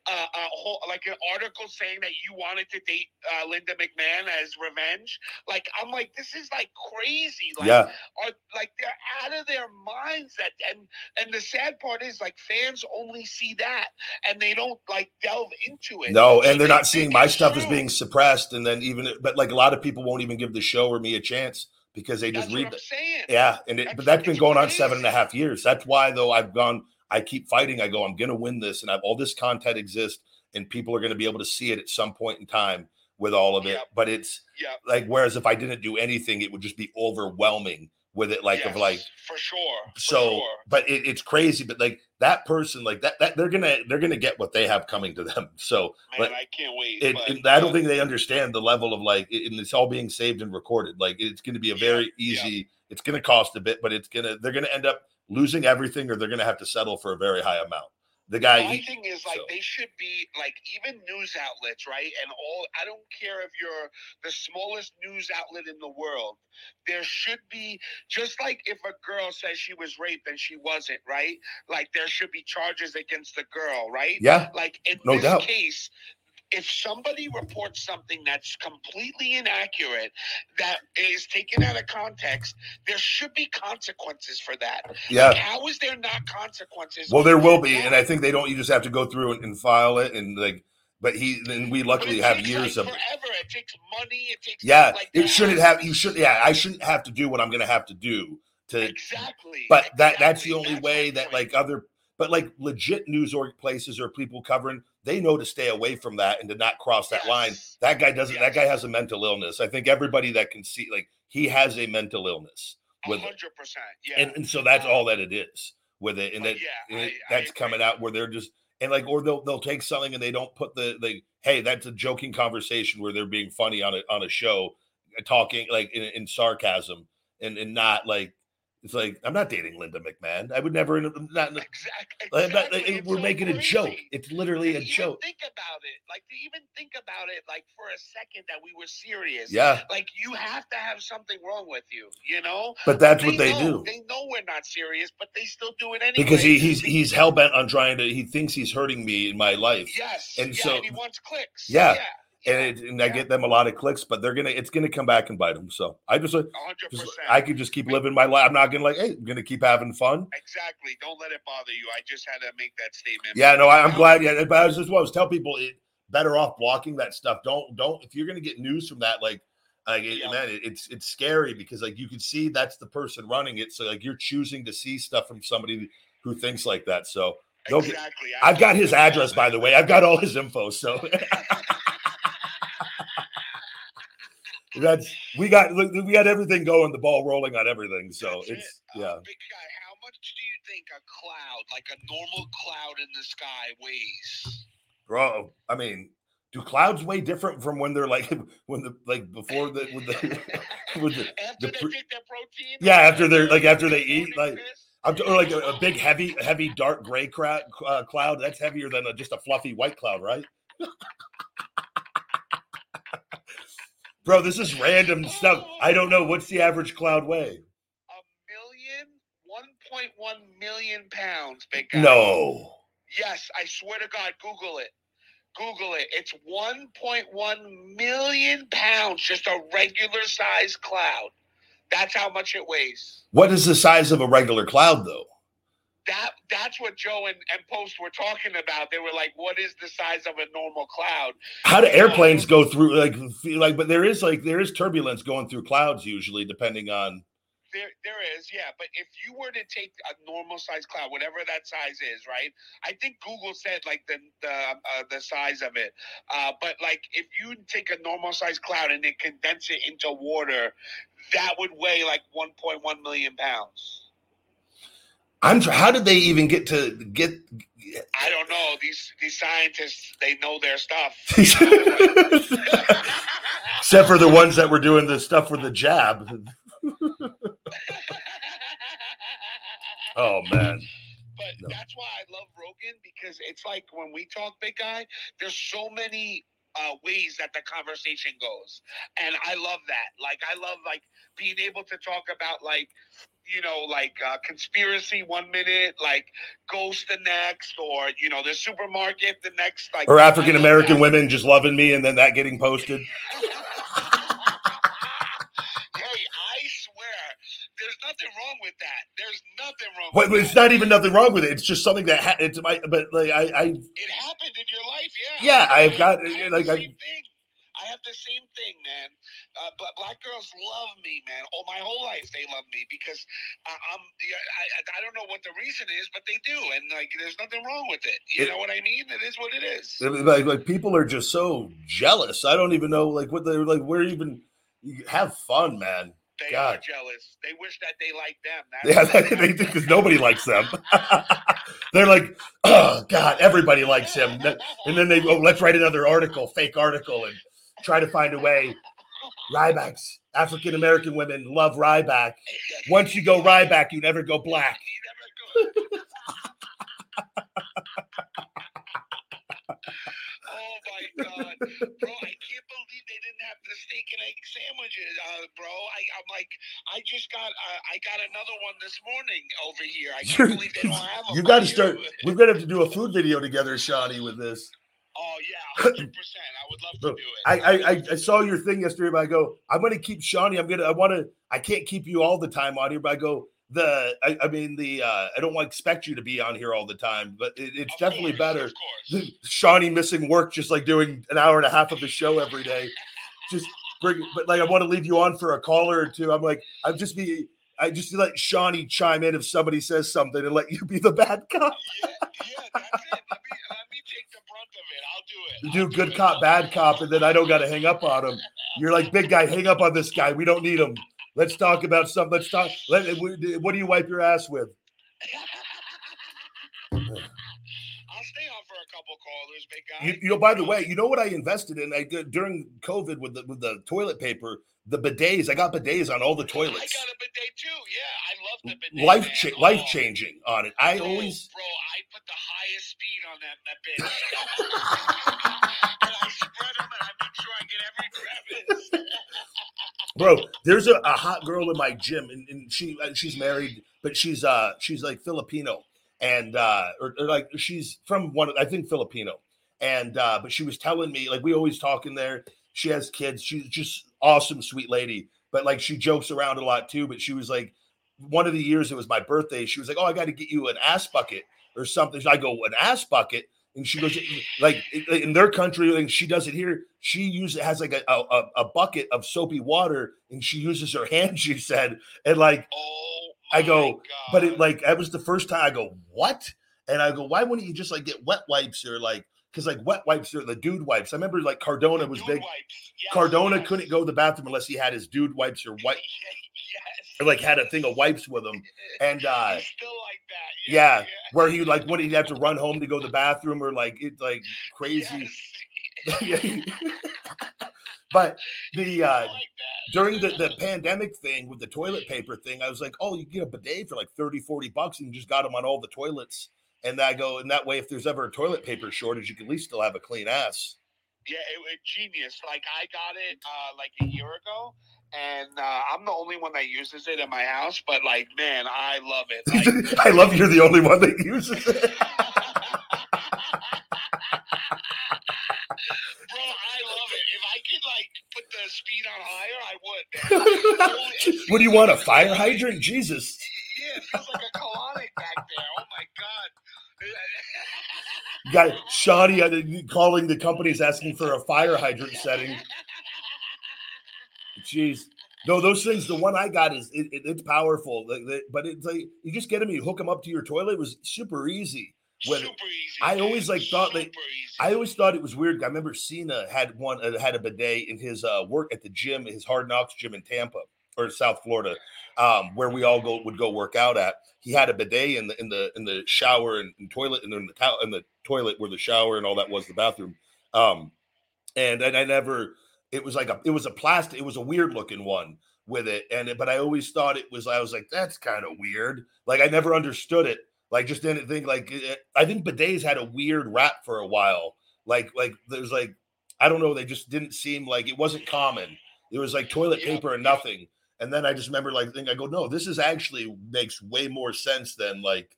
S2: uh, a whole like an article saying that you wanted to date uh, Linda McMahon as revenge? Like I'm like this is like crazy. Like,
S1: yeah,
S2: are like they're out of their minds. That and and the sad part is like fans only see that and they don't like delve into it.
S1: no, and they're
S2: they
S1: not seeing my stuff as being suppressed, and then even but like a lot of people won't even give the show or me a chance because they just
S2: That's
S1: read.
S2: what saying.
S1: Yeah, and it,
S2: That's-
S1: but that's been going on seven and a
S2: crazy.
S1: half years. That's why though I've gone. I keep fighting. I go. I'm going to win this, and I've all this content exists, and people are going to be able to see it at some point in time with all of it. But it's
S2: Yeah.
S1: like whereas if I didn't do anything, it would just be overwhelming with it. Like of like
S2: for sure. for
S1: so.
S2: sure.
S1: But it, it's crazy. But like that person, like that, that they're gonna they're gonna get what they have coming to them. So
S2: man,
S1: but
S2: I can't wait.
S1: it,
S2: but,
S1: it- I don't think they understand the level of like, and it's all being saved and recorded. Like it's going to be a very
S2: yeah.
S1: easy. It's going to cost a bit, but it's gonna they're going to end up losing everything, or they're going to have to settle for a very high amount. The guy,
S2: My thing is like
S1: so.
S2: they should be like even news outlets, right? And all I don't care if you're the smallest news outlet in the world. There should be just like if a girl says she was raped and she wasn't, right? Like there should be charges against the girl, right?
S1: yeah,
S2: Like in
S1: No
S2: this
S1: doubt.
S2: case, if somebody reports something that's completely inaccurate, that is taken out of context, there should be consequences for that.
S1: yeah.
S2: How is there not consequences?
S1: Well, there will
S2: that
S1: be, and? I think they don't. You just have to go through and, and file it, and like, but he, and we luckily have years
S2: like,
S1: of.
S2: forever. It takes money. It takes
S1: Yeah,
S2: like
S1: it shouldn't have. You should. Yeah, I shouldn't have to do what I'm going to have to do to
S2: exactly.
S1: but that that's the only
S2: That's
S1: way that like other but like legit news or places or people covering they know to stay away from that and to not cross that line that guy doesn't that guy has a mental illness i think everybody that can see like he has a mental illness with it
S2: hundred percent. Yeah.
S1: and, and so that's
S2: Uh,
S1: all that it is with it and that
S2: yeah,
S1: it-
S2: I
S1: that's
S2: agree.
S1: coming out where they're just and like or they'll they'll take something and they don't put the the hey that's a joking conversation where they're being funny on a on a show talking like in, in sarcasm and and not like it's like I'm not dating Linda McMahon. I would never not,
S2: Exactly.
S1: not-
S2: exactly.
S1: we're
S2: so
S1: making a joke. It's literally
S2: To
S1: a joke.
S2: Think about it. Like to even think about it, like for a second that we were serious.
S1: Yeah,
S2: Like you have to have something wrong with you, you know?
S1: but that's what they
S2: know,
S1: do
S2: They know we're not serious, but they still do it anyway.
S1: because he, he's he's hell bent on trying to. He thinks he's hurting me in my life.
S2: Yes.
S1: and
S2: yeah,
S1: so-
S2: and he wants clicks.
S1: Yeah,
S2: Yeah.
S1: And, it, and I get them a lot of clicks, but they're gonna it's gonna come back and bite them. So I just,
S2: uh, hundred
S1: just. I could just keep living my life. I'm not gonna like, hey, I'm gonna keep having fun.
S2: Exactly. Don't let it bother you. I just had to make that statement.
S1: Yeah, no, I, I'm glad. Yeah, but I was just what I was tell people it better off blocking that stuff. Don't don't if you're gonna get news from that, like like it,
S2: Yeah.
S1: man, it, it's it's scary because like you can see that's the person running it. So like you're choosing to see stuff from somebody who thinks like that. So
S2: Exactly.
S1: I've got his address, by the way. I've got all his info. So that's we got we got everything going, the ball rolling on everything. So
S2: That's it.
S1: it's
S2: Uh,
S1: yeah.
S2: big guy, how much do you think a cloud, like a normal cloud in the sky, weighs?
S1: Bro, I mean, do clouds weigh different from when they're like when the like before the with the with the
S2: after
S1: the
S2: they
S1: pre-
S2: take their protein?
S1: Yeah, after they're- like, after they eat, like. I'm t- or like a, a big heavy heavy dark gray crowd, uh, cloud that's heavier than a, just a fluffy white cloud, right? Bro, this is random stuff. I don't know what's the average cloud weigh.
S2: a million, 1.1 million pounds, big guy.
S1: No.
S2: Yes, I swear to God, Google it. Google it. It's 1.1 million pounds, just a regular size cloud. That's how much it weighs.
S1: What is the size of a regular cloud though?
S2: That that's what Joe and, and Post were talking about. They were like, "What is the size of a normal cloud?"
S1: How do airplanes go through like feel like but there is like there is turbulence going through clouds usually depending on
S2: There, there is, yeah. But if you were to take a normal size cloud, whatever that size is, right? I think Google said like the the uh, the size of it. Uh, but like if you take a normal size cloud and then condense it into water, that would weigh like 1.1 million pounds.
S1: I'm how did they even get to get
S2: I don't know. These these scientists, they know their stuff. you know, like-
S1: except for the ones that were doing the stuff with the jab. Oh man.
S2: But
S1: No.
S2: that's why I love Rogan because it's like when we talk big guy, there's so many uh, ways that the conversation goes, and I love that. Like I love like being able to talk about like you know, like uh, conspiracy one minute, like ghost the next, or you know, the supermarket the next, like
S1: or African American women just loving me, and then that getting posted.
S2: Hey, I swear, there's nothing wrong with that. There's nothing wrong.
S1: Well, it's not even nothing wrong with it. It's just something that ha- it's my. But like I, I.
S2: It happened in your life, yeah.
S1: Yeah, I've got
S2: I
S1: like I.
S2: Thing. I have the same thing, man. Uh, but black girls love me, man. All my whole life, they love me because I, I'm. I, I don't know what the reason is, but they do, and like, there's nothing wrong with it. You it, know what I mean? It is what it is.
S1: Like, like people are just so jealous. I don't even know, like, what they're like. We're even have fun, man.
S2: They
S1: God.
S2: are jealous. They wish that they like them.
S1: That's yeah, they do because nobody likes them. They're like, oh God, everybody likes him. And then they oh, let's write another article, fake article, and try to find a way. Rybacks, African American women love Ryback. Once you go Ryback, you never go black.
S2: Oh my god, bro! I can't believe they didn't have the steak and egg sandwiches, uh, bro. I, am like, I just got, uh, I got another one this morning over here. I can't believe they don't have them.
S1: You got to start. We're gonna have to do a food video together, Shawnee, with this.
S2: Oh yeah, hundred percent. I would love to do it.
S1: I, I I saw your thing yesterday, but I go, I'm gonna keep Shawnee. I'm gonna. I want to. I can't keep you all the time on here, but I go the I, I, mean the uh I don't want to expect you to be on here all the time, but it, it's
S2: of
S1: definitely
S2: course,
S1: better. Shawnee missing work, just like doing an hour and a half of the show every day. Just bring, but like I want to leave you on for a caller or two. I'm like I'm just be. I just let Shawnee chime in if somebody says something and let you be the bad
S2: cop. yeah, yeah, that's it. Let me, let me take the brunt of it. I'll do it.
S1: You do
S2: I'll
S1: good
S2: do
S1: cop,
S2: it.
S1: bad cop, and then I don't got to hang up on him. You're like big guy, hang up on this guy. We don't need him. Let's talk about something. Let's talk. Let, what do you wipe your ass with?
S2: Stay on for a couple callers, big guy.
S1: You, you know, by the way, you know what I invested in? I did during COVID with the with the toilet paper, the bidets. I got bidets on all the toilets. I
S2: got a bidet too. Yeah, I love the bidet.
S1: Life cha- oh. life changing on it. I
S2: bro,
S1: always,
S2: bro, I put the highest speed on that that bitch, and I spread them, and I make sure I get every crevice.
S1: bro there's a, a, hot girl in my gym and, and, she uh, she's married but she's uh she's like filipino and uh or, or, like she's from one i think filipino. And uh but she was telling me like we always talk in there. She has kids. She's just awesome sweet lady. But like she jokes around a lot too. But she was like one of the years it was my birthday she was like oh i got to get you an ass bucket or something. I go an ass bucket? And she goes like in their country and she does it here. She uses has like a, a, a bucket of soapy water and she uses her hand she said. And like
S2: oh
S1: i go but it like that was the first time i go what and i go why wouldn't you just like get wet wipes or like because like wet wipes are the dude wipes. I remember like Cardona was big.
S2: Yes,
S1: Cardona
S2: yes.
S1: couldn't go to the bathroom unless he had his dude wipes or white,
S2: yes.
S1: or like had a thing of wipes with him. And uh
S2: He's still like that.
S1: yeah,
S2: Yeah,
S1: where he like what he'd have to run home to go to the bathroom or like it like crazy.
S2: Yes.
S1: but the uh
S2: like
S1: during the, the pandemic thing with the toilet paper thing, I was like, oh, you get a bidet for like 30, 40 bucks and you just got them on all the toilets. And I go, and that way, if there's ever a toilet paper shortage, you can at least still have a clean ass.
S2: Yeah, it was genius. Like I got it uh, like a year ago, and uh, I'm the only one that uses it in my house. But like, man, I love it. Like,
S1: I love you're the only one that uses it.
S2: Bro, I love it. If I could like put speed on higher, I would.
S1: What do you want? A fire hydrant? Jesus.
S2: Yeah, it feels like a colonic back there. Oh my god.
S1: You got Shoddy uh, calling the companies asking for a fire hydrant setting. Jeez. No, those things. The one I got is it, it, it's powerful, but it's like you just get them, you hook them up to your toilet. It was super easy. When
S2: Super easy.
S1: I always, like, thought
S2: easy.
S1: I always thought it was weird. I remember Cena had one uh, had a bidet in his uh, work at the gym, his Hard Knocks gym in Tampa or South Florida, um, where we all go would go work out at. He had a bidet in the in the in the shower and, and toilet and in the towel in the toilet where the shower and all that was the bathroom. Um, and and I never. It was like a it was a plastic. It was a weird looking one with it, and it, but I always thought it was. I was like, that's kind of weird. Like I never understood it. Like just didn't think like it, I think bidets had a weird rap for a while. Like like there's like I don't know, they just didn't seem like it wasn't common. It was like toilet
S2: Yeah,
S1: paper and nothing. And then I just remember like think I go, no, this is actually makes way more sense than like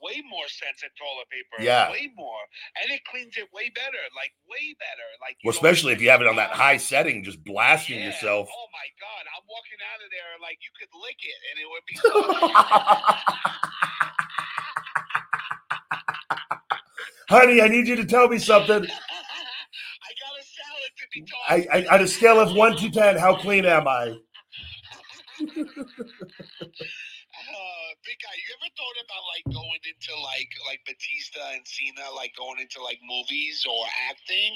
S2: way more sense than toilet paper.
S1: Yeah.
S2: way more, and it cleans it way better, like way better. Like
S1: well, especially if you have it on that high setting, just blasting
S2: Yeah.
S1: yourself.
S2: Oh my god, I'm walking out of there like you could lick it and it would be.
S1: Honey, I need you to tell me something.
S2: I got a salad to be
S1: I,
S2: talking.
S1: I on a scale of one to ten, how clean am I?
S2: Uh, big guy, you ever thought about like going into like like Batista and Cena, like going into like movies or acting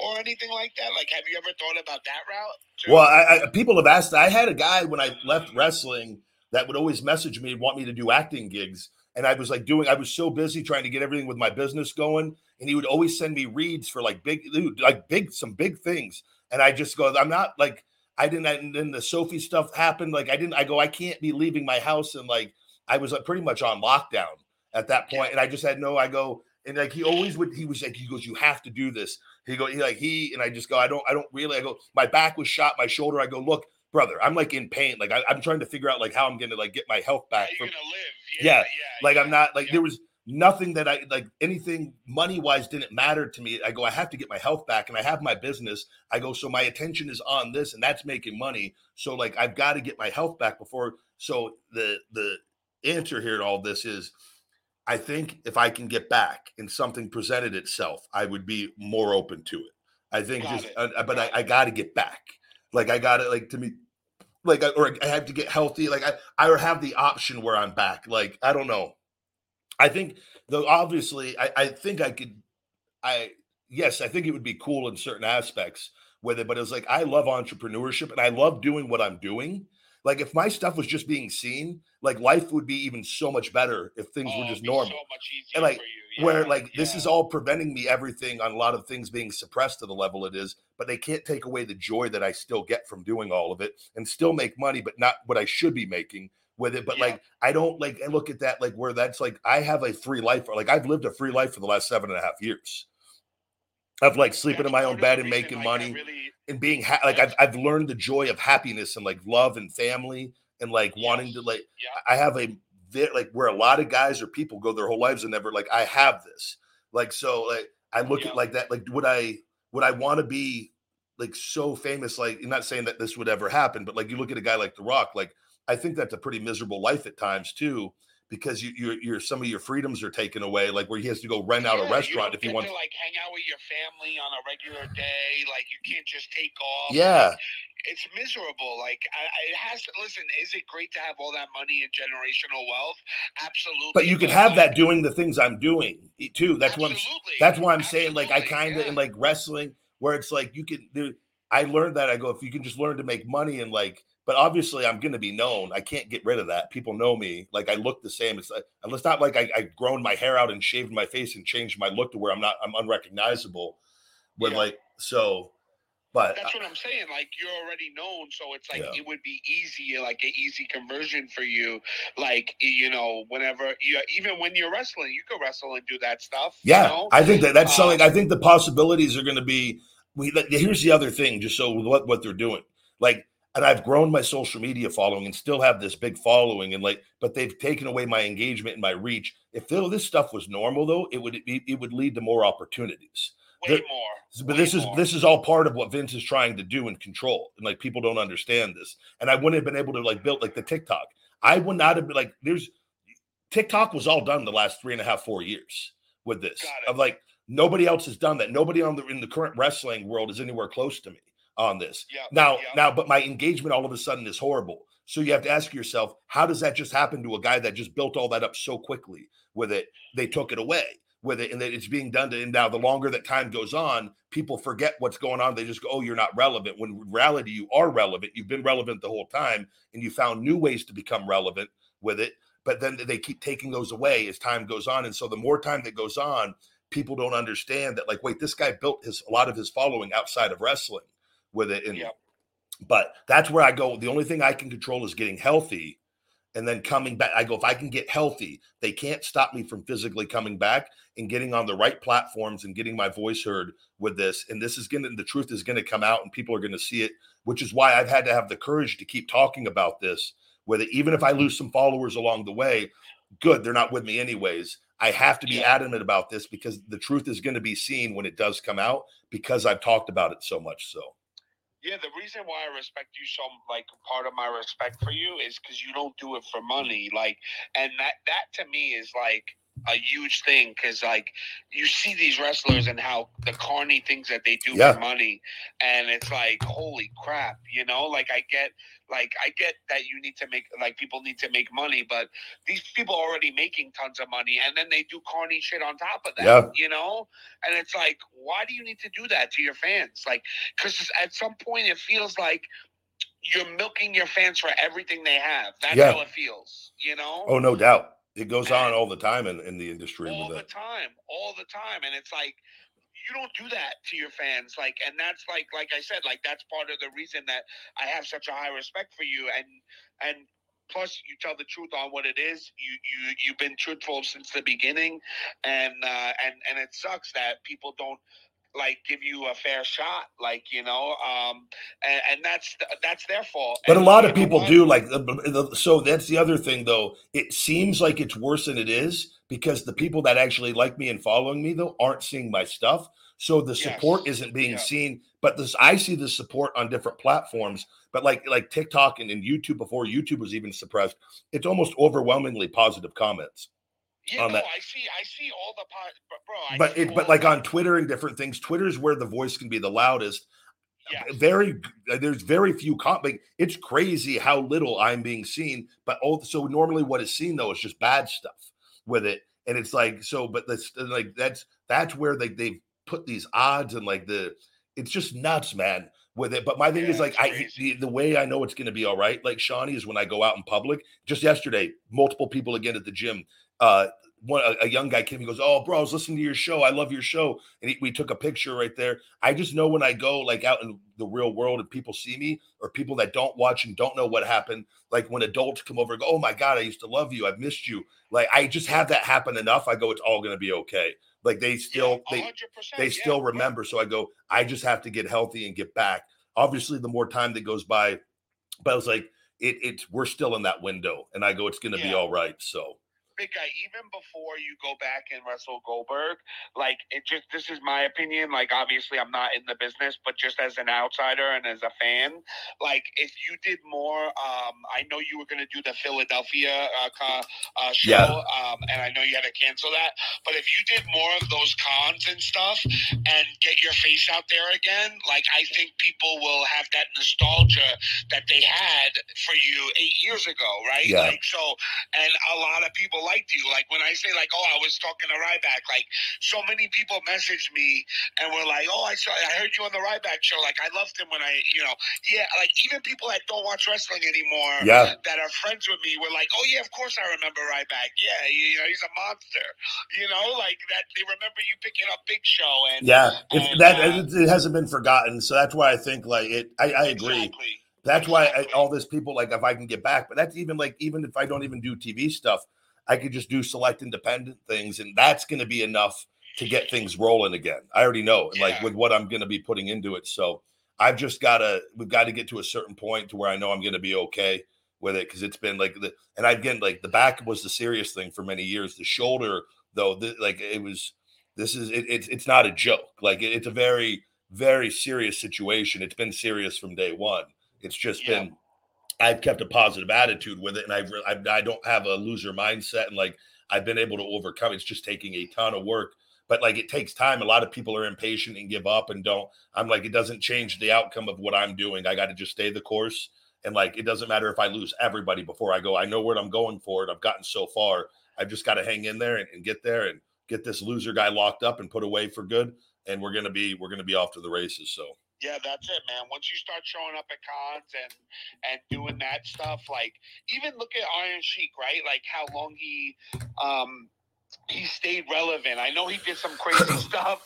S2: or anything like that? Like, have you ever thought about that route? too?
S1: Well, I, I, people have asked. I had a guy when I left wrestling that would always message me and want me to do acting gigs, and I was like doing. I was so busy trying to get everything with my business going, and he would always send me reads for like big, like big, some big things, and I just go, I'm not like. I didn't, and then the Sophie stuff happened. Like I didn't, I go, I can't be leaving my house, and like I was like pretty much on lockdown at that point, and I just had no. I go, and like he always would. He was like, he goes, you have to do this. He go, he like he, and I just go, I don't, I don't really. I go, my back was shot, my shoulder. I go, look, brother, I'm like in pain. Like I, I'm trying to figure out like how I'm going to like get my health back. From,
S2: gonna?
S1: Yeah,
S2: Yeah, yeah.
S1: like
S2: yeah,
S1: I'm not like there was nothing that I like anything money wise didn't matter to me. I go, I have to get my health back, and I have my business. I go, so my attention is on this, and that's making money. So like I've got to get my health back before. So the the answer here to all this is. I think if I can get back and something presented itself, I would be more open to it. I think
S2: Got
S1: just, uh, but I, I got to get back. Like I got it. like to me, like I, or I have to get healthy. Like I, I have the option where I'm back. Like I don't know. I think though obviously I, I think I could I yes, I think it would be cool in certain aspects with it, but it's like I love entrepreneurship and I love doing what I'm doing. Like if my stuff was just being seen, like life would be even so much better if things
S2: Oh,
S1: were just normal.
S2: So
S1: And, like, where
S2: yeah,
S1: like this is all preventing me everything on a lot of things being suppressed to the level it is, but they can't take away the joy that I still get from doing all of it and still make money, but not what I should be making with it. But
S2: Yeah.
S1: like I don't like I look at that like where that's like I have a free life, like I've lived a free life for the last seven and a half years. Of like sleeping
S2: That's
S1: in my own bed and making
S2: like,
S1: money
S2: really-
S1: and being ha- like I've I've learned the joy of happiness and like love and family and like wanting to like
S2: Yeah.
S1: I have a ve- like where a lot of guys or people go their whole lives and never like I have this. Like so like I look
S2: Yeah.
S1: at like that like would I would I want to be like so famous like I'm not saying that this would ever happen but like you look at a guy like The Rock like I think that's a pretty miserable life at times too because you you're, you're some of your freedoms are taken away like where he has to go rent out a restaurant if he wants
S2: to like hang out with your family on a regular day. Like you can't just take off.
S1: yeah
S2: it's miserable. Like I, I- it has to listen. Is it great to have all that money and generational wealth? Absolutely.
S1: but you can have that doing the things I'm doing too that's what I'm
S2: Absolutely.
S1: that's why I'm saying like I kind of
S2: yeah.
S1: in like wrestling where it's like you can do I learned that I go if you can just learn to make money and like but obviously I'm gonna be known I can't get rid of that people know me like I look the same it's like and it's not like I, I grown my hair out and shaved my face and changed my look to where I'm not I'm unrecognizable with
S2: Yeah.
S1: like so but
S2: That's what I'm saying. Like you're already known, so it's like
S1: Yeah.
S2: it would be easy, like an easy conversion for you. Like you know, whenever you even when you're wrestling, you can wrestle and do that stuff. you
S1: Yeah,
S2: know?
S1: I think that that's
S2: Uh,
S1: something. I think the possibilities are going to be. We here's the other thing, just so what what they're doing, like, and I've grown my social media following and still have this big following, and like, but they've taken away my engagement and my reach. If this stuff was normal, though, it would it would lead to more opportunities.
S2: Way
S1: the-
S2: more.
S1: But
S2: way
S1: this is
S2: more.
S1: this is all part of what Vince is trying to do and control, and like people don't understand this. And I wouldn't have been able to like build like the TikTok. I would not have been like there's TikTok was all done the last three and a half four years with this of like nobody else has done that. Nobody on the in the current wrestling world is anywhere close to me on this.
S2: Yeah,
S1: Now,
S2: yeah.
S1: now, but my engagement all of a sudden is horrible. So you have to ask yourself, how does that just happen to a guy that just built all that up so quickly with it? They took it away with it, and that it's being done to. And now, the longer that time goes on, people forget what's going on. They just go, "Oh, you're not relevant." When in reality, you are relevant. You've been relevant the whole time, and you found new ways to become relevant with it. But then they keep taking those away as time goes on, and so the more time that goes on, people don't understand that. Like, wait, this guy built his a lot of his following outside of wrestling with it, and
S2: Yep.
S1: but that's where I go. The only thing I can control is getting healthy and then coming back. I go, if I can get healthy, they can't stop me from physically coming back and getting on the right platforms and getting my voice heard with this. And this is gonna the truth is gonna come out and people are gonna see it, which is why I've had to have the courage to keep talking about this. Whether even if I lose some followers along the way, good, they're not with me anyways. I have to be
S2: Yeah.
S1: adamant about this because the truth is going to be seen when it does come out because I've talked about it so much. So
S2: Yeah, the reason why I respect you so like part of my respect for you is because you don't do it for money. Like, and that that to me is like a huge thing because like you see these wrestlers and how the carny things that they do
S1: Yeah.
S2: for money, and it's like holy crap, you know. Like I get, like I get that you need to make like people need to make money, but these people are already making tons of money, and then they do carny shit on top of that,
S1: Yeah.
S2: you know. And it's like, why do you need to do that to your fans? Like because at some point it feels like you're milking your fans for everything they have. That's
S1: Yeah.
S2: how it feels, you know?
S1: oh no doubt. It goes on all the time in, in the industry
S2: all the time, all the time. And it's like you don't do that to your fans. Like and that's like like I said, like that's part of the reason that I have such a high respect for you and and plus you tell the truth on what it is. You you you've been truthful since the beginning and uh and and it sucks that people don't like give you a fair shot like you know um and, and that's that's their fault
S1: But a lot of people
S2: what?
S1: do like the, the, so that's the other thing though. It seems like it's worse than it is because the people that actually like me and following me though aren't seeing my stuff. So the support
S2: Yes.
S1: isn't being
S2: Yeah.
S1: seen, but this I see the support on different platforms. But like like TikTok and, and YouTube before YouTube was even suppressed, it's almost overwhelmingly positive comments.
S2: Yeah,
S1: on
S2: no,
S1: that.
S2: I see I see all the but bro I
S1: But it but like on Twitter and different things, Twitter's where the voice can be the loudest.
S2: yes.
S1: very there's very few com- like, it's crazy how little i'm being seen but all so normally what is seen though is just bad stuff with it and it's like so but that's like that's that's where they they've put these odds and like the it's just nuts man with it but my thing is like i the, the way i know it's going to be all right like shawnee is when i go out in public just yesterday multiple people again at the gym uh one a, a young guy came he goes oh bro i was listening to your show i love your show and he, we took a picture right there I just know when I go like out in the real world and people see me or people that don't watch and don't know what happened, like when adults come over and go, Oh my God, I used to love you. I've missed you. Like I just have that happen enough. I go, it's all gonna be okay. Like they still
S2: yeah,
S1: they they
S2: yeah,
S1: still remember. So I go, I just have to get healthy and get back. Obviously, the more time that goes by, but I was like, it, it's we're still in that window. And I go, it's gonna be all right. So
S2: big guy, even before you go back and wrestle Goldberg, like it just this is my opinion. Like obviously I'm not in the business, but just as an outsider and as a fan, like if you did more, um, I know you were gonna do the Philadelphia uh, uh, show,
S1: Yeah.
S2: um, and I know you had to cancel that. But if you did more of those cons and stuff and get your face out there again, like I think people will have that nostalgia that they had for you eight years ago, right?
S1: Yeah.
S2: Like so and a lot of people liked you. Like when I say like, oh, I was talking to Ryback, like so many people messaged me and were like, oh, I saw, I heard you on the Ryback show. Like I loved him when I, you know, yeah, like even people that don't watch wrestling anymore,
S1: yeah.
S2: that are friends with me, were like, oh yeah, of course I remember Ryback. Yeah, you, know, he's a monster. You know, like that. They remember you picking up Big Show and
S1: Yeah.
S2: And,
S1: that
S2: uh,
S1: it, it hasn't been forgotten. So that's why I think like it I, I agree.
S2: Exactly.
S1: That's why I, all this people like if I can get back, but that's even like even if I don't even do TV stuff, I could just do select independent things, and that's going to be enough to get things rolling again. I already know, like with what I'm going to be putting into it. So I've just got to we've got to get to a certain point to where I know I'm going to be okay with it because it's been like the and again like the back was the serious thing for many years. The shoulder though, the, like it was. This is it, it's it's not a joke. Like it, it's a very very serious situation. It's been serious from day one. It's just
S2: Yeah.
S1: been I've kept a positive attitude with it, and I've re- I, I don't have a loser mindset, and like I've been able to overcome. It's just taking a ton of work, but like it takes time. A lot of people are impatient and give up and don't. I'm like it doesn't change the outcome of what I'm doing. I got to just stay the course, and like it doesn't matter if I lose everybody before I go. I know what I'm going for, and I've gotten so far. I've just got to hang in there and, and get there and get this loser guy locked up and put away for good. And we're gonna be we're gonna be off to the races. So.
S2: Yeah, that's it, man. Once you start showing up at cons and and doing that stuff, like even look at Iron Sheik, right? Like how long he um he stayed relevant. I know he did some crazy stuff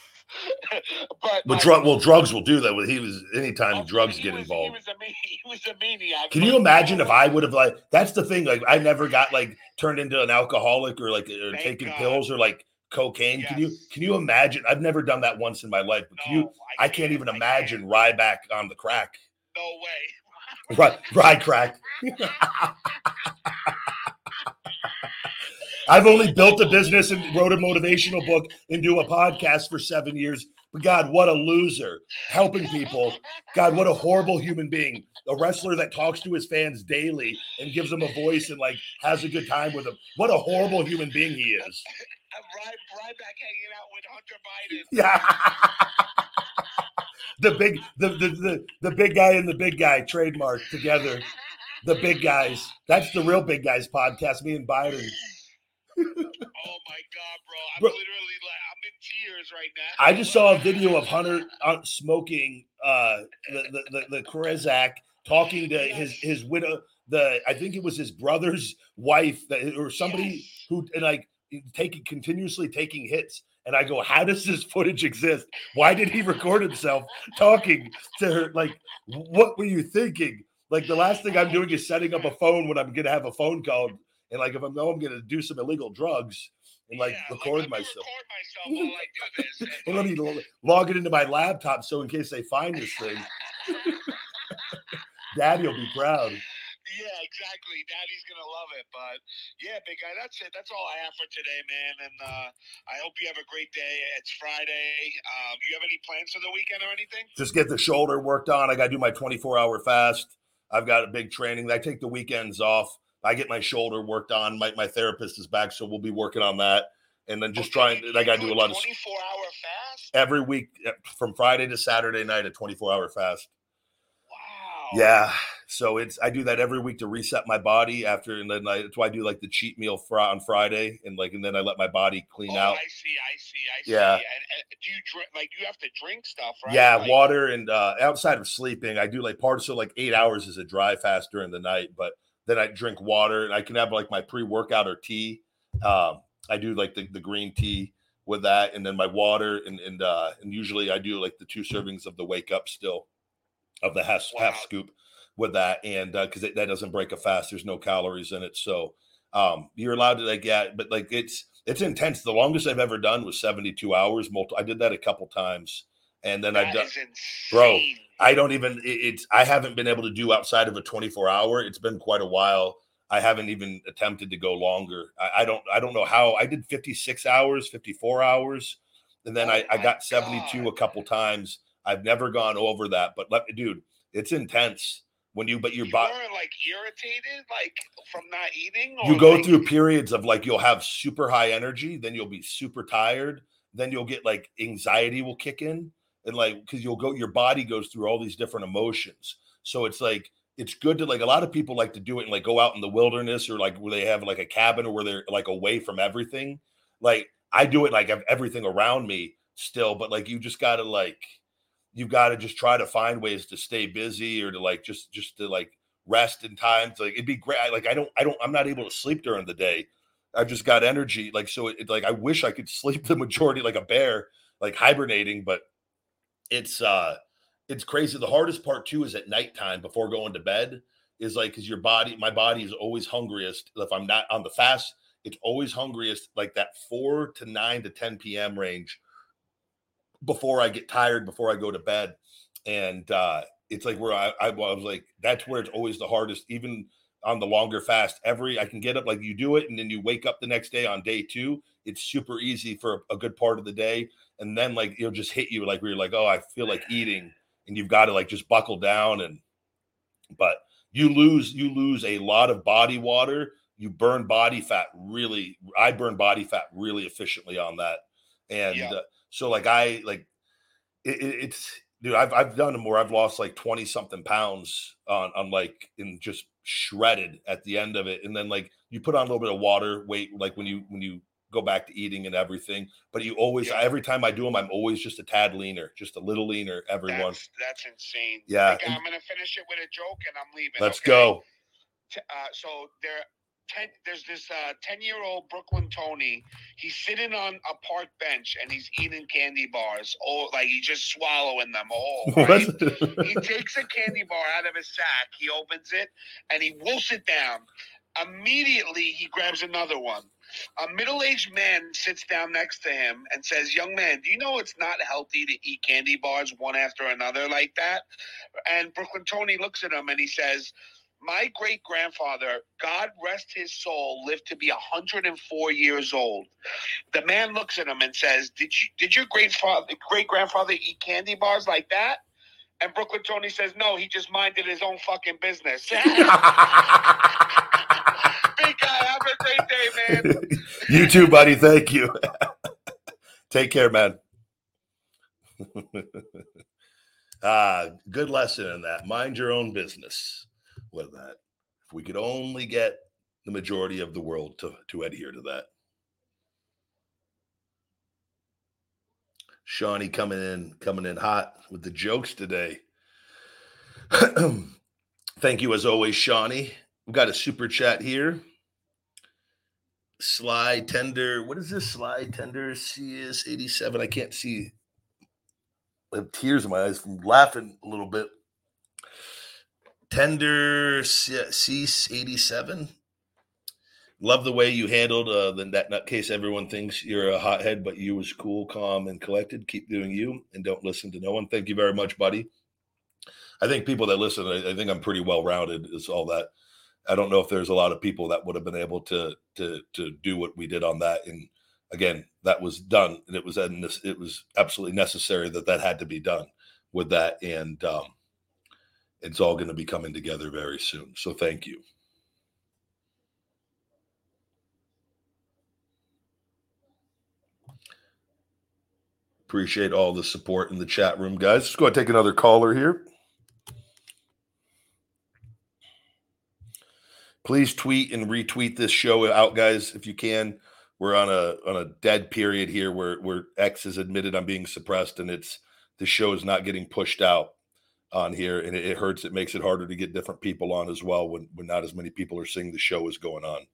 S2: but
S1: But drug, well, drugs will do that. He was anytime
S2: oh,
S1: drugs get
S2: was-
S1: involved.
S2: He was a he was a maniac.
S1: Can you imagine if I would have like? That's the thing. Like, I never got like turned into an alcoholic or like or
S2: Thank
S1: taking
S2: God.
S1: pills or like cocaine. Can you can you imagine? I've never done that once in my life. But can you? I can't even
S2: I
S1: imagine
S2: can't.
S1: Ryback on the crack.
S2: No way.
S1: Right, ride crack. I've only built a business and wrote a motivational book and do a podcast for seven years. But God, what a loser. Helping people. God, what a horrible human being. A wrestler that talks to his fans daily and gives them a voice and like has a good time with them. What a horrible human being he is.
S2: I'm right, right back hanging out with Hunter Biden.
S1: Yeah. the big the, the the the big guy and the big guy trademark together. The big guys. That's the real big guys podcast. Me and Biden.
S2: Oh my god, bro! I'm
S1: Bro.
S2: literally like I'm in tears right now.
S1: I just saw a video of Hunter uh, smoking uh, the the the, the talking to his his widow. The I think it was his brother's wife that or somebody
S2: Yes.
S1: who and like taking continuously taking hits. And I go, how does this footage exist? Why did he record himself talking to her? Like, what were you thinking? Like the last thing I'm doing is setting up a phone when I'm gonna have a phone call, and like if I know oh, I'm gonna do some illegal drugs and like
S2: Yeah,
S1: record
S2: me
S1: myself.
S2: Record myself while I do this. and,
S1: And let me log it into my laptop so in case they find this thing, Daddy will be proud.
S2: Yeah, exactly. Daddy's gonna love it. But yeah, big guy, that's it. That's all I have for today, man. And uh, I hope you have a great day. It's Friday. Um, you have any plans for the weekend or anything?
S1: Just get the shoulder worked on. I got to do my 24 hour fast. I've got a big training. I take the weekends off. I get my shoulder worked on. My, my therapist is back, so we'll be working on that. And then just
S2: Okay,
S1: trying, I got to do a lot of
S2: 24 hour fast.
S1: every week uh, from Friday to Saturday night, a 24 hour fast.
S2: Wow.
S1: Yeah. So it's I do that every week to reset my body after, and then I, that's why I do like the cheat meal fr- on Friday, and like and then I let my body clean
S2: Oh,
S1: out.
S2: I see. I see. I see.
S1: Yeah.
S2: And, and do you drink? Like you have to drink stuff, right?
S1: Yeah,
S2: Like,
S1: water and uh, outside of sleeping, I do like part so like eight hours is a dry fast during the night, but then I drink water and I can have like my pre workout or tea. Um, I do like the, the green tea with that, and then my water and and uh, and usually I do like the two servings of the wake up still of the half half scoop with that, and because that doesn't break a fast, there's no calories in it, so um, you're allowed to like yeah, but like it's it's intense. The longest I've ever done was 72 hours. Multi- I did that a couple times, and then I've done. Bro. I don't even it- it's I haven't been able to do outside of a 24 hour. It's been quite a while. I haven't even attempted to go longer. I, I don't I don't know how I did 56 hours, 54 hours, and then
S2: Oh
S1: I, I got 72 a couple times. I've never gone over that, but let me dude, it's intense when you but your
S2: you
S1: body
S2: like irritated, like from not eating.
S1: you go
S2: like-
S1: through periods of like you'll have super high energy, then you'll be super tired, then you'll get like anxiety will kick in, and like because you'll go, your body goes through all these different emotions. So it's like it's good to like a lot of people like to do it and like go out in the wilderness or like where they have like a cabin or where they're like away from everything. Like I do it like I have everything around me still, but like you just gotta like you've got to just try to find ways to stay busy or to like just just to like rest in times like it'd be great like i don't i don't i'm not able to sleep during the day. I've just got energy like so it, like i wish i could sleep the majority like a bear like hibernating but it's uh it's crazy. The hardest part too is at nighttime before going to bed is like because your body my body is always hungriest if i'm not on the fast it's always hungriest like that 4 to 9 to 10 p.m range before i get tired before i go to bed. And uh it's like where I, I was like that's where it's always the hardest even on the longer fast. Every i can get up like you do it and then you wake up the next day on day two it's super easy for a good part of the day. And then like it'll just hit you like where you're like oh i feel like eating and you've got to like just buckle down and but you lose you lose a lot of body water. You burn body fat really i burn body fat really efficiently on that. And
S2: Yeah.
S1: uh, so like i like it, it- it's dude I've, I've done them where i've lost like 20 something pounds on on like in just shredded at the end of it and then like you put on a little bit of water weight like when you when you go back to eating and everything but you always
S2: Yeah.
S1: every time i do them i'm always just a tad leaner just a little leaner everyone
S2: That's, that's insane.
S1: Yeah,
S2: Like,
S1: and-
S2: I'm gonna finish it with a joke, and I'm leaving.
S1: let's
S2: okay?
S1: go
S2: Uh, so there, ten. There's this uh, ten year old Brooklyn Tony. He's sitting on a park bench and he's eating candy bars. Oh, like he's just swallowing them all. Right? he takes a candy bar out of his sack. He opens it and he wolfs it down. Immediately, he grabs another one. A middle aged man sits down next to him and says, Young man, do you know it's not healthy to eat candy bars one after another like that? And Brooklyn Tony looks at him and he says, my great grandfather, God rest his soul, lived to be 104 years old. The man looks at him and says, "Did you did your great father great grandfather eat candy bars like that?" And Brooklyn Tony says, "No, he just minded his own fucking business." Big guy, have a great day, man.
S1: you too, buddy. Thank you. Take care, man. ah, good lesson in that. Mind your own business with that. If we could only get the majority of the world to, to adhere to that. Shawnee coming in, coming in hot with the jokes today. Thank you as always, Shawnee. We've got a super chat here. Sly Tender. What is this? Sly Tender CS 87. I can't see. I have tears in my eyes from laughing a little bit. Tender Cease 87. Love the way you handled uh, the, that nutcase. Everyone thinks you're a hothead, but you was cool, calm, and collected. Keep doing you and don't listen to no one. Thank you very much, buddy. I think people that listen, I, I think I'm pretty well rounded. Is all that. I don't know if there's a lot of people that would have been able to to to do what we did on that. And again, that was done, and it was it was absolutely necessary that that had to be done with that. And um, it's all going to be coming together very soon. So thank you. Appreciate all the support in the chat room, guys. Let's go and take another caller here. Please tweet and retweet this show out, guys, if you can. We're on a on a dead period here where where X is admitted I'm being suppressed and it's the show is not getting pushed out on here and it, it, hurts it makes it harder to get different people on as well when when not as many people are seeing the show is going on.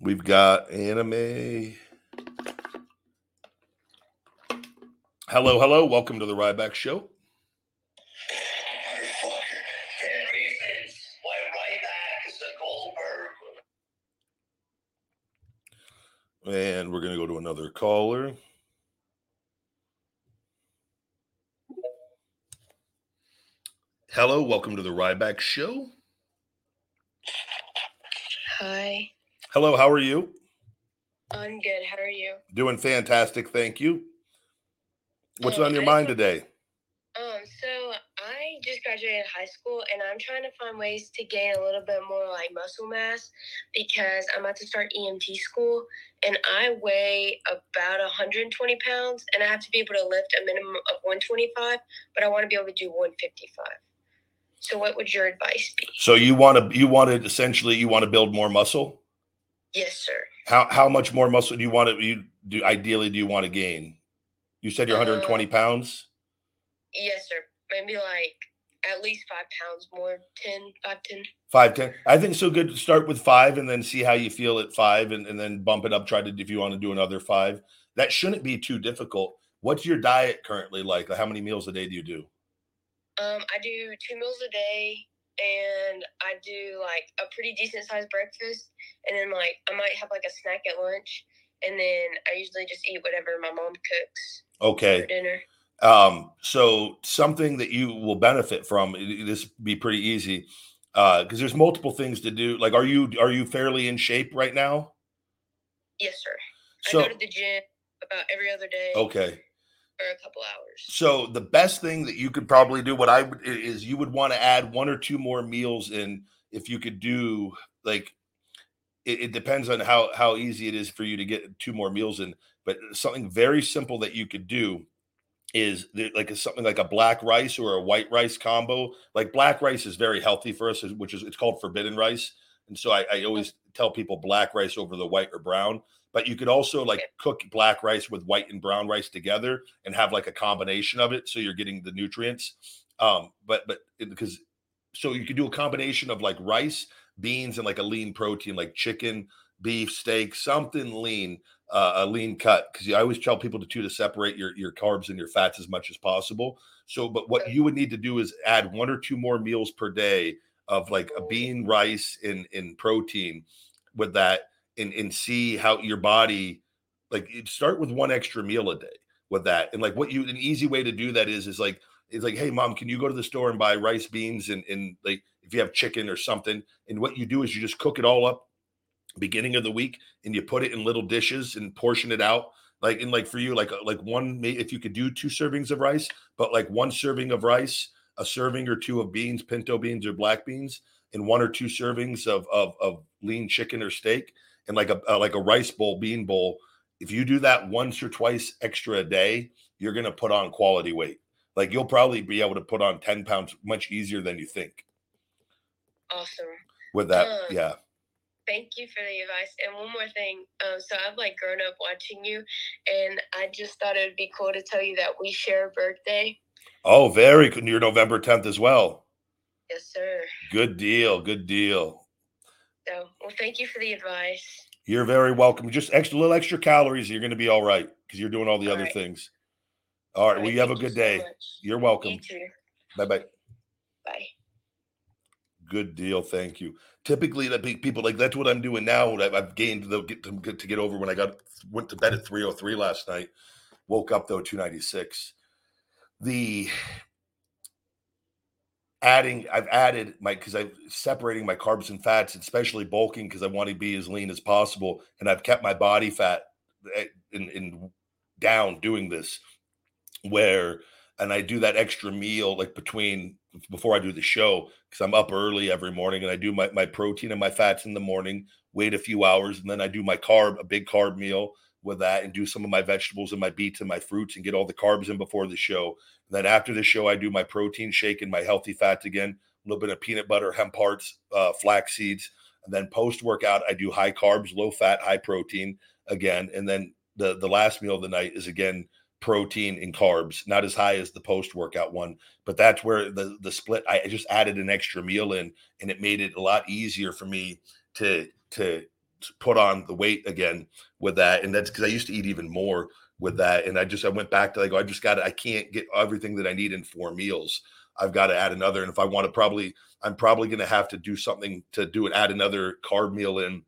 S1: We've got anime. Hello hello. Welcome to the ryback show And we're going to go to another caller. Hello, welcome to the Ryback Show.
S3: Hi.
S1: Hello, how are you?
S3: I'm good. How are you?
S1: Doing fantastic, thank you. What's um, on your I mind today?
S3: Um, so I just graduated high school and I'm trying to find ways to gain a little bit more like muscle mass because I'm about to start EMT school and I weigh about 120 pounds and I have to be able to lift a minimum of 125, but I want to be able to do 155. So what would your advice be?
S1: So you want to you want to essentially you want to build more muscle?
S3: Yes, sir.
S1: How how much more muscle do you want to you do ideally do you want to gain? You said you're 120 uh, pounds?
S3: Yes, sir. Maybe like at least five pounds more 10 5 10
S1: 5 10 i think so good to start with five and then see how you feel at five and, and then bump it up try to if you want to do another five. That shouldn't be too difficult. What's your diet currently like? How many meals a day do you do?
S3: Um i do two meals a day and i do like a pretty decent sized breakfast and then like i might have like a snack at lunch and then i usually just eat whatever my mom cooks
S1: okay.
S3: for dinner
S1: um, so something that you will benefit from this be pretty easy Uh, because uh, there's multiple things to do. Like, are you are you fairly in shape right now?
S3: Yes, sir. So, I go to the gym about every other day.
S1: Okay.
S3: For a couple hours.
S1: So the best thing that you could probably do, what I would is you would want to add one or two more meals in. If you could do like, it, it depends on how how easy it is for you to get two more meals in. But something very simple that you could do is like something like a black rice or a white rice combo. Like black rice is very healthy for us, which is it's called forbidden rice. And so I, I always tell people black rice over the white or brown. but you could also like cook black rice with white and brown rice together and have like a combination of it so you're getting the nutrients um but but because so you could do a combination of like rice beans and like a lean protein like chicken beef steak something lean uh, a lean cut because i always tell people to too to separate your your carbs and your fats as much as possible. So but what you would need to do is add one or two more meals per day of like a bean rice in in protein with that and and see how your body like start with one extra meal a day with that and like what you an easy way to do that is is like it's like hey mom can you go to the store and buy rice beans and and like if you have chicken or something? And what you do is you just cook it all up beginning of the week and you put it in little dishes and portion it out like in like for you like like one if you could do two servings of rice but like one serving of rice a serving or two of beans pinto beans or black beans and one or two servings of of, of lean chicken or steak and like a, a like a rice bowl, bean bowl, if you do that once or twice extra a day, you're going to put on quality weight. Like you'll probably be able to put on 10 pounds much easier than you think.
S3: Awesome.
S1: With that, um, yeah.
S3: Thank you for the advice. And one more thing. Um, so I've like grown up watching you, and I just thought it would be cool to tell you that we share a birthday.
S1: Oh, very good. You're November 10th as well.
S3: Yes, sir.
S1: Good deal. Good deal.
S3: So, well, thank you for the advice.
S1: You're very welcome. Just extra little extra calories, you're going to be all right because you're doing all the all other right. things. All right. All right well, you have a good day. So you're welcome. You bye bye.
S3: Bye.
S1: Good deal. Thank you. Typically, the people like that's what I'm doing now. I've gained the get to, get to get over when I got went to bed at 303 last night. Woke up though 296. The adding i've added my because i'm separating my carbs and fats especially bulking because i want to be as lean as possible and i've kept my body fat eh, in, in down doing this where and i do that extra meal like between before i do the show because i'm up early every morning and i do my, my protein and my fats in the morning wait a few hours and then i do my carb a big carb meal with that and do some of my vegetables and my beets and my fruits and get all the carbs in before the show and then after the show, I do my protein shake and my healthy fats again, a little bit of peanut butter, hemp hearts, uh, flax seeds. And then post workout, I do high carbs, low fat, high protein again. And then the, the last meal of the night is again protein and carbs, not as high as the post workout one, but that's where the the split. I just added an extra meal in, and it made it a lot easier for me to to put on the weight again with that. And that's because I used to eat even more with that. And I just I went back to like I just got I can't get everything that I need in four meals. I've got to add another. And if I want to probably I'm probably going to have to do something to do it add another carb meal in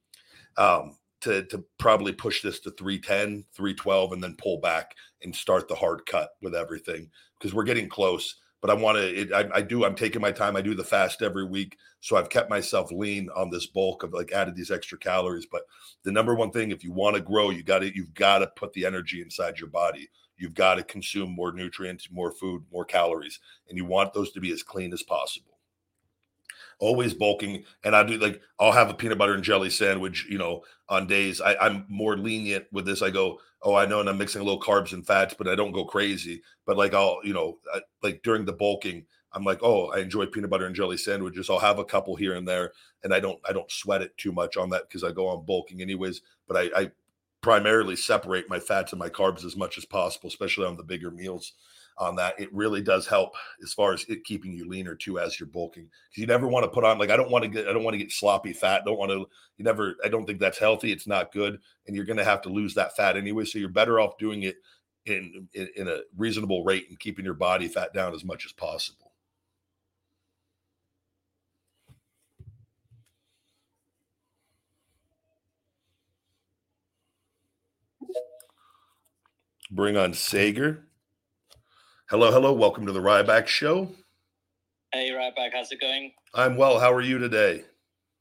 S1: um to to probably push this to 310, 312 and then pull back and start the hard cut with everything because we're getting close but I want to. I, I, do. I'm taking my time. I do the fast every week, so I've kept myself lean on this bulk of like added these extra calories. But the number one thing, if you want to grow, you got to you've got to put the energy inside your body. You've got to consume more nutrients, more food, more calories, and you want those to be as clean as possible always bulking and i do like i'll have a peanut butter and jelly sandwich you know on days I, i'm more lenient with this i go oh, I know, and I'm mixing a little carbs and fats, but I don't go crazy. But like I'll, you know, I, like during the bulking, I'm like, oh, I enjoy peanut butter and jelly sandwiches. I'll have a couple here and there, and I don't, I don't sweat it too much on that because I go on bulking anyways. But I, I primarily separate my fats and my carbs as much as possible, especially on the bigger meals on that. It really does help as far as it keeping you leaner too as you're bulking. Because you never want to put on like I don't want to get I don't want to get sloppy fat. Don't want to you never I don't think that's healthy. It's not good, and you're going to have to lose that fat anyway. So you're better off doing it in, in in a reasonable rate and keeping your body fat down as much as possible. Bring on Sager. Hello, hello. Welcome to the Ryback Show.
S4: Hey, Ryback. How's it going?
S1: I'm well. How are you today?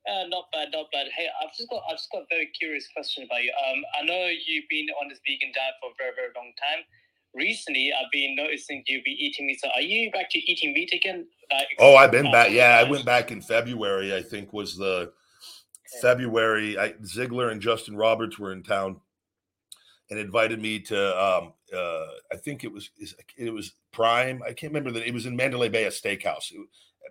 S4: Uh, not bad, not bad. Hey, I've just got, I've just got a very curious question about you. Um, I know you've been on this vegan diet for a very, very long time. Recently, I've been noticing you've been eating meat. So, are you back to eating meat again?
S1: Like, oh, I've been back. Yeah, I went back in February. I think was the okay. February. I, Ziggler and Justin Roberts were in town and invited me to um, uh, I think it was it was Prime. I can't remember that it was in Mandalay Bay, a steakhouse,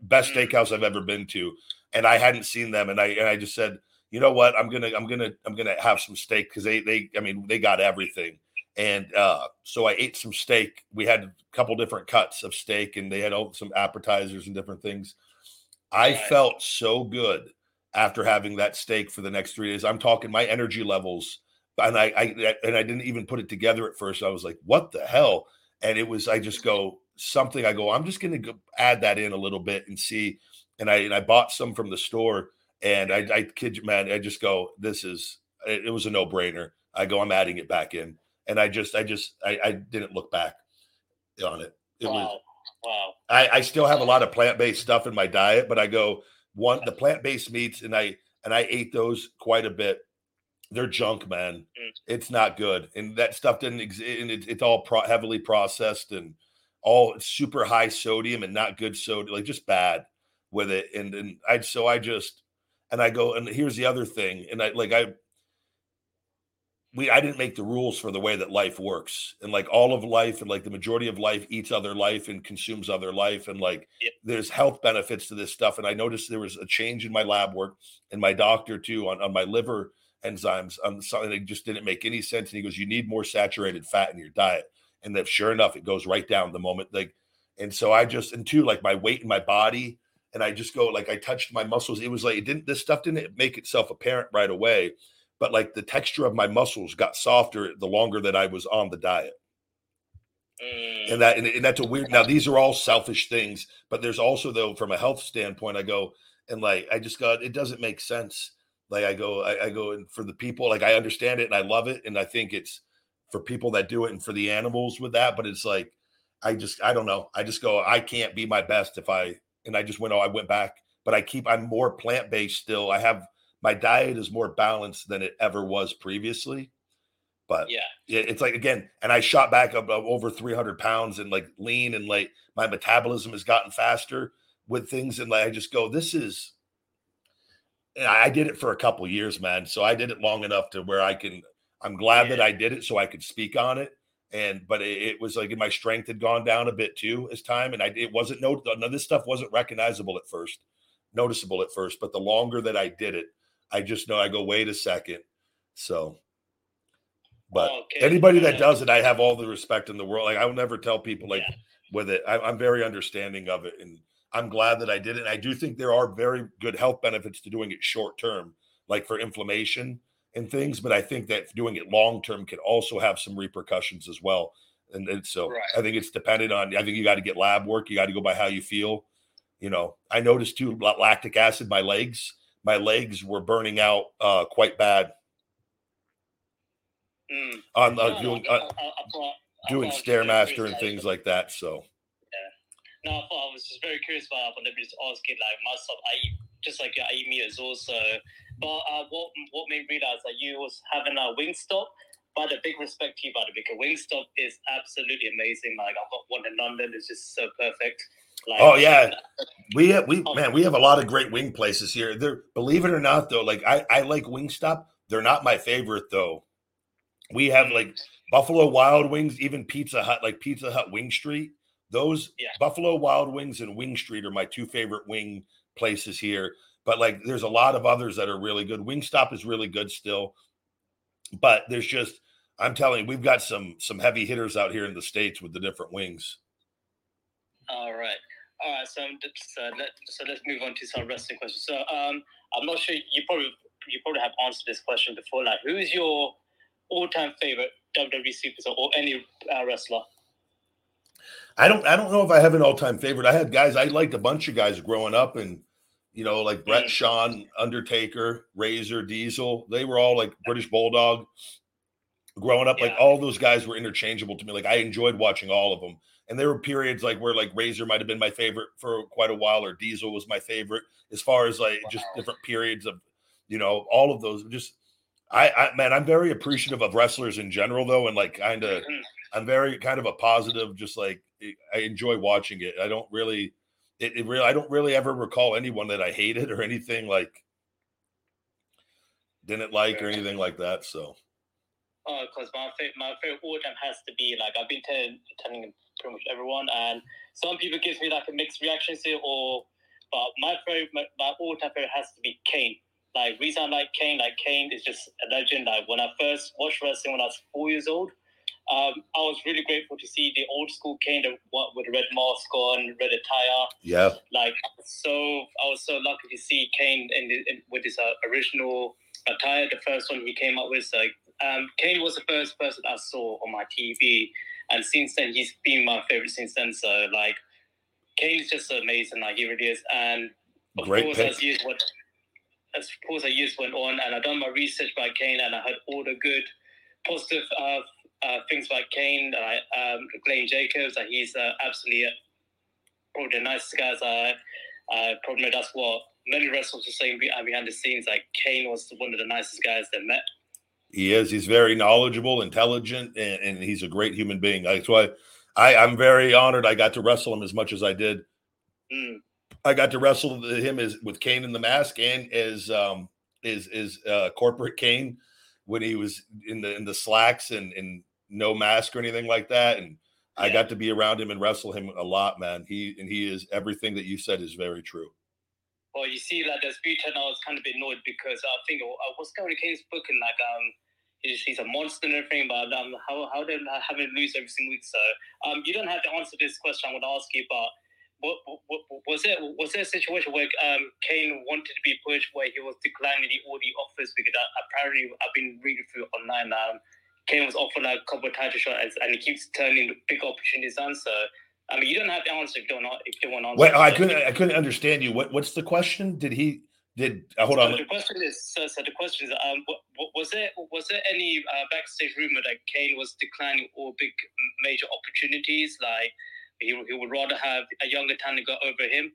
S1: best mm. steakhouse I've ever been to, and I hadn't seen them, and I and I just said, you know what? I'm gonna I'm gonna I'm gonna have some steak because they they I mean they got everything. And uh, so I ate some steak. We had a couple different cuts of steak, and they had some appetizers and different things. I felt so good after having that steak for the next three days. I'm talking my energy levels, and I, I and I didn't even put it together at first. I was like, "What the hell?" And it was I just go something. I go, I'm just going to add that in a little bit and see. And I and I bought some from the store, and I, I kid you, man, I just go, "This is." It, it was a no brainer. I go, I'm adding it back in and I just, I just, I, I didn't look back on it. It
S4: wow.
S1: was,
S4: wow.
S1: I, I still have a lot of plant based stuff in my diet, but I go one the plant based meats, and I and I ate those quite a bit. They're junk, man. Mm. It's not good, and that stuff didn't exist. And it, it's all pro- heavily processed and all super high sodium and not good sodium, like just bad with it. And and I so I just and I go and here's the other thing, and I like I we I didn't make the rules for the way that life works. And like all of life and like the majority of life eats other life and consumes other life. And like yep. there's health benefits to this stuff. And I noticed there was a change in my lab work and my doctor too on, on my liver enzymes on something that just didn't make any sense. And he goes, You need more saturated fat in your diet. And that sure enough, it goes right down the moment. Like, and so I just and two, like my weight in my body. And I just go like I touched my muscles. It was like it didn't this stuff didn't make itself apparent right away but like the texture of my muscles got softer the longer that I was on the diet. Mm. And that and, that's a weird. Now these are all selfish things, but there's also though from a health standpoint, I go and like I just got it doesn't make sense. Like I go, I, I go and for the people, like I understand it and I love it, and I think it's for people that do it and for the animals with that. But it's like I just I don't know. I just go I can't be my best if I and I just went oh I went back, but I keep I'm more plant based still. I have my diet is more balanced than it ever was previously. But
S4: yeah,
S1: it's like again, and I shot back up, up over 300 pounds and like lean and like my metabolism has gotten faster with things. And like I just go, this is, I did it for a couple years, man. So I did it long enough to where I can, I'm glad yeah. that I did it so I could speak on it. And, but it, it was like my strength had gone down a bit too as time. And I, it wasn't, no, none of this stuff wasn't recognizable at first, noticeable at first. But the longer that I did it, I just know I go, wait a second. So, but oh, okay. anybody that does it, I have all the respect in the world. Like I will never tell people like yeah. with it. I, am very understanding of it, and I'm glad that I did it. And I do think there are very good health benefits to doing it short term, like for inflammation and things. But I think that doing it long term can also have some repercussions as well. And, and so right. I think it's dependent on. I think you got to get lab work. You got to go by how you feel. You know, I noticed too lactic acid my legs my legs were burning out uh, quite bad. Mm. On uh, doing uh, doing stairmaster and things like that. So.
S4: No, I was just very curious about. But let me just ask it like myself. I eat just like I eat meat as also. But uh, what what made me realize that you was having a Wingstop. But a big respect to you, buddy, because Wingstop is absolutely amazing. Like I've got one in London; it's just so perfect.
S1: Like, oh yeah, we have, we oh. man, we have a lot of great wing places here. There, believe it or not, though, like I I like Wingstop. They're not my favorite though. We have like Buffalo Wild Wings, even Pizza Hut, like Pizza Hut Wing Street. Those yeah. Buffalo Wild Wings and Wing Street are my two favorite wing places here. But like, there's a lot of others that are really good. Wingstop is really good still, but there's just I'm telling you, we've got some some heavy hitters out here in the states with the different wings.
S4: All right. All right, so so, let, so let's move on to some wrestling questions. So um, I'm not sure you probably you probably have answered this question before. Like, who is your all-time favorite WWE superstar or any uh, wrestler?
S1: I don't I don't know if I have an all-time favorite. I had guys I liked a bunch of guys growing up, and you know, like Bret, mm. Shawn, Undertaker, Razor, Diesel. They were all like British Bulldog. Growing up, yeah. like all those guys were interchangeable to me. Like I enjoyed watching all of them. And there were periods like where like Razor might have been my favorite for quite a while, or Diesel was my favorite, as far as like wow. just different periods of, you know, all of those. Just I, I man, I'm very appreciative of wrestlers in general, though, and like kind of, mm-hmm. I'm very kind of a positive. Just like I enjoy watching it. I don't really, it, it really, I don't really ever recall anyone that I hated or anything like didn't like or anything like that. So
S4: because uh, my favorite, my favorite all time has to be like I've been telling, telling pretty much everyone, and some people give me like a mixed reaction to it, or but my favorite, my, my all time favorite has to be Kane. like reason I like Kane, like Kane is just a legend. Like when I first watched wrestling when I was four years old, um, I was really grateful to see the old school Kane the, with red mask on, red attire.
S1: Yeah.
S4: Like so, I was so lucky to see Kane in, the, in with his uh, original attire. The first one he came up with. So, um, Kane was the first person I saw on my TV, and since then he's been my favorite since then. So like, Kane is just amazing. Like he really is, and of
S1: Great
S4: course
S1: pick.
S4: as years went, as of course went on, and I done my research by Kane, and I had all the good, positive uh, uh, things like Kane. Like um, Glenn Jacobs, that he's uh, absolutely uh, probably the nicest guys. I uh, probably know that's what many wrestlers are saying uh, behind the scenes. Like Kane was one of the nicest guys they met.
S1: He is. He's very knowledgeable, intelligent, and, and he's a great human being. That's why I, I'm very honored I got to wrestle him as much as I did.
S4: Mm.
S1: I got to wrestle him as with Kane in the mask and as um is is uh corporate Kane when he was in the in the slacks and and no mask or anything like that. And I got to be around him and wrestle him a lot, man. He and he is everything that you said is very true.
S4: Well, you see, like there's and I was kind of annoyed because I think uh, what's going on with Kane's booking, like um, he's, he's a monster and everything, but um, how how they have him lose every single week. So um, you don't have to answer this question. I'm going to ask you, but what, what, what- was there was there a situation where um Kane wanted to be pushed where he was declining the all the offers because uh, apparently I've been reading through online um. Kane was offered like a couple of title shots and he keeps turning the big opportunities down. So I mean, you don't have to answer if you don't if you don't want to answer.
S1: Wait, I couldn't I couldn't understand you. What what's the question? Did he did uh, hold
S4: so
S1: on?
S4: The question is, so, so the question is, um, wa- wa- was there was there any uh, backstage rumor that Kane was declining all big major opportunities? Like he, he would rather have a younger talent go over him,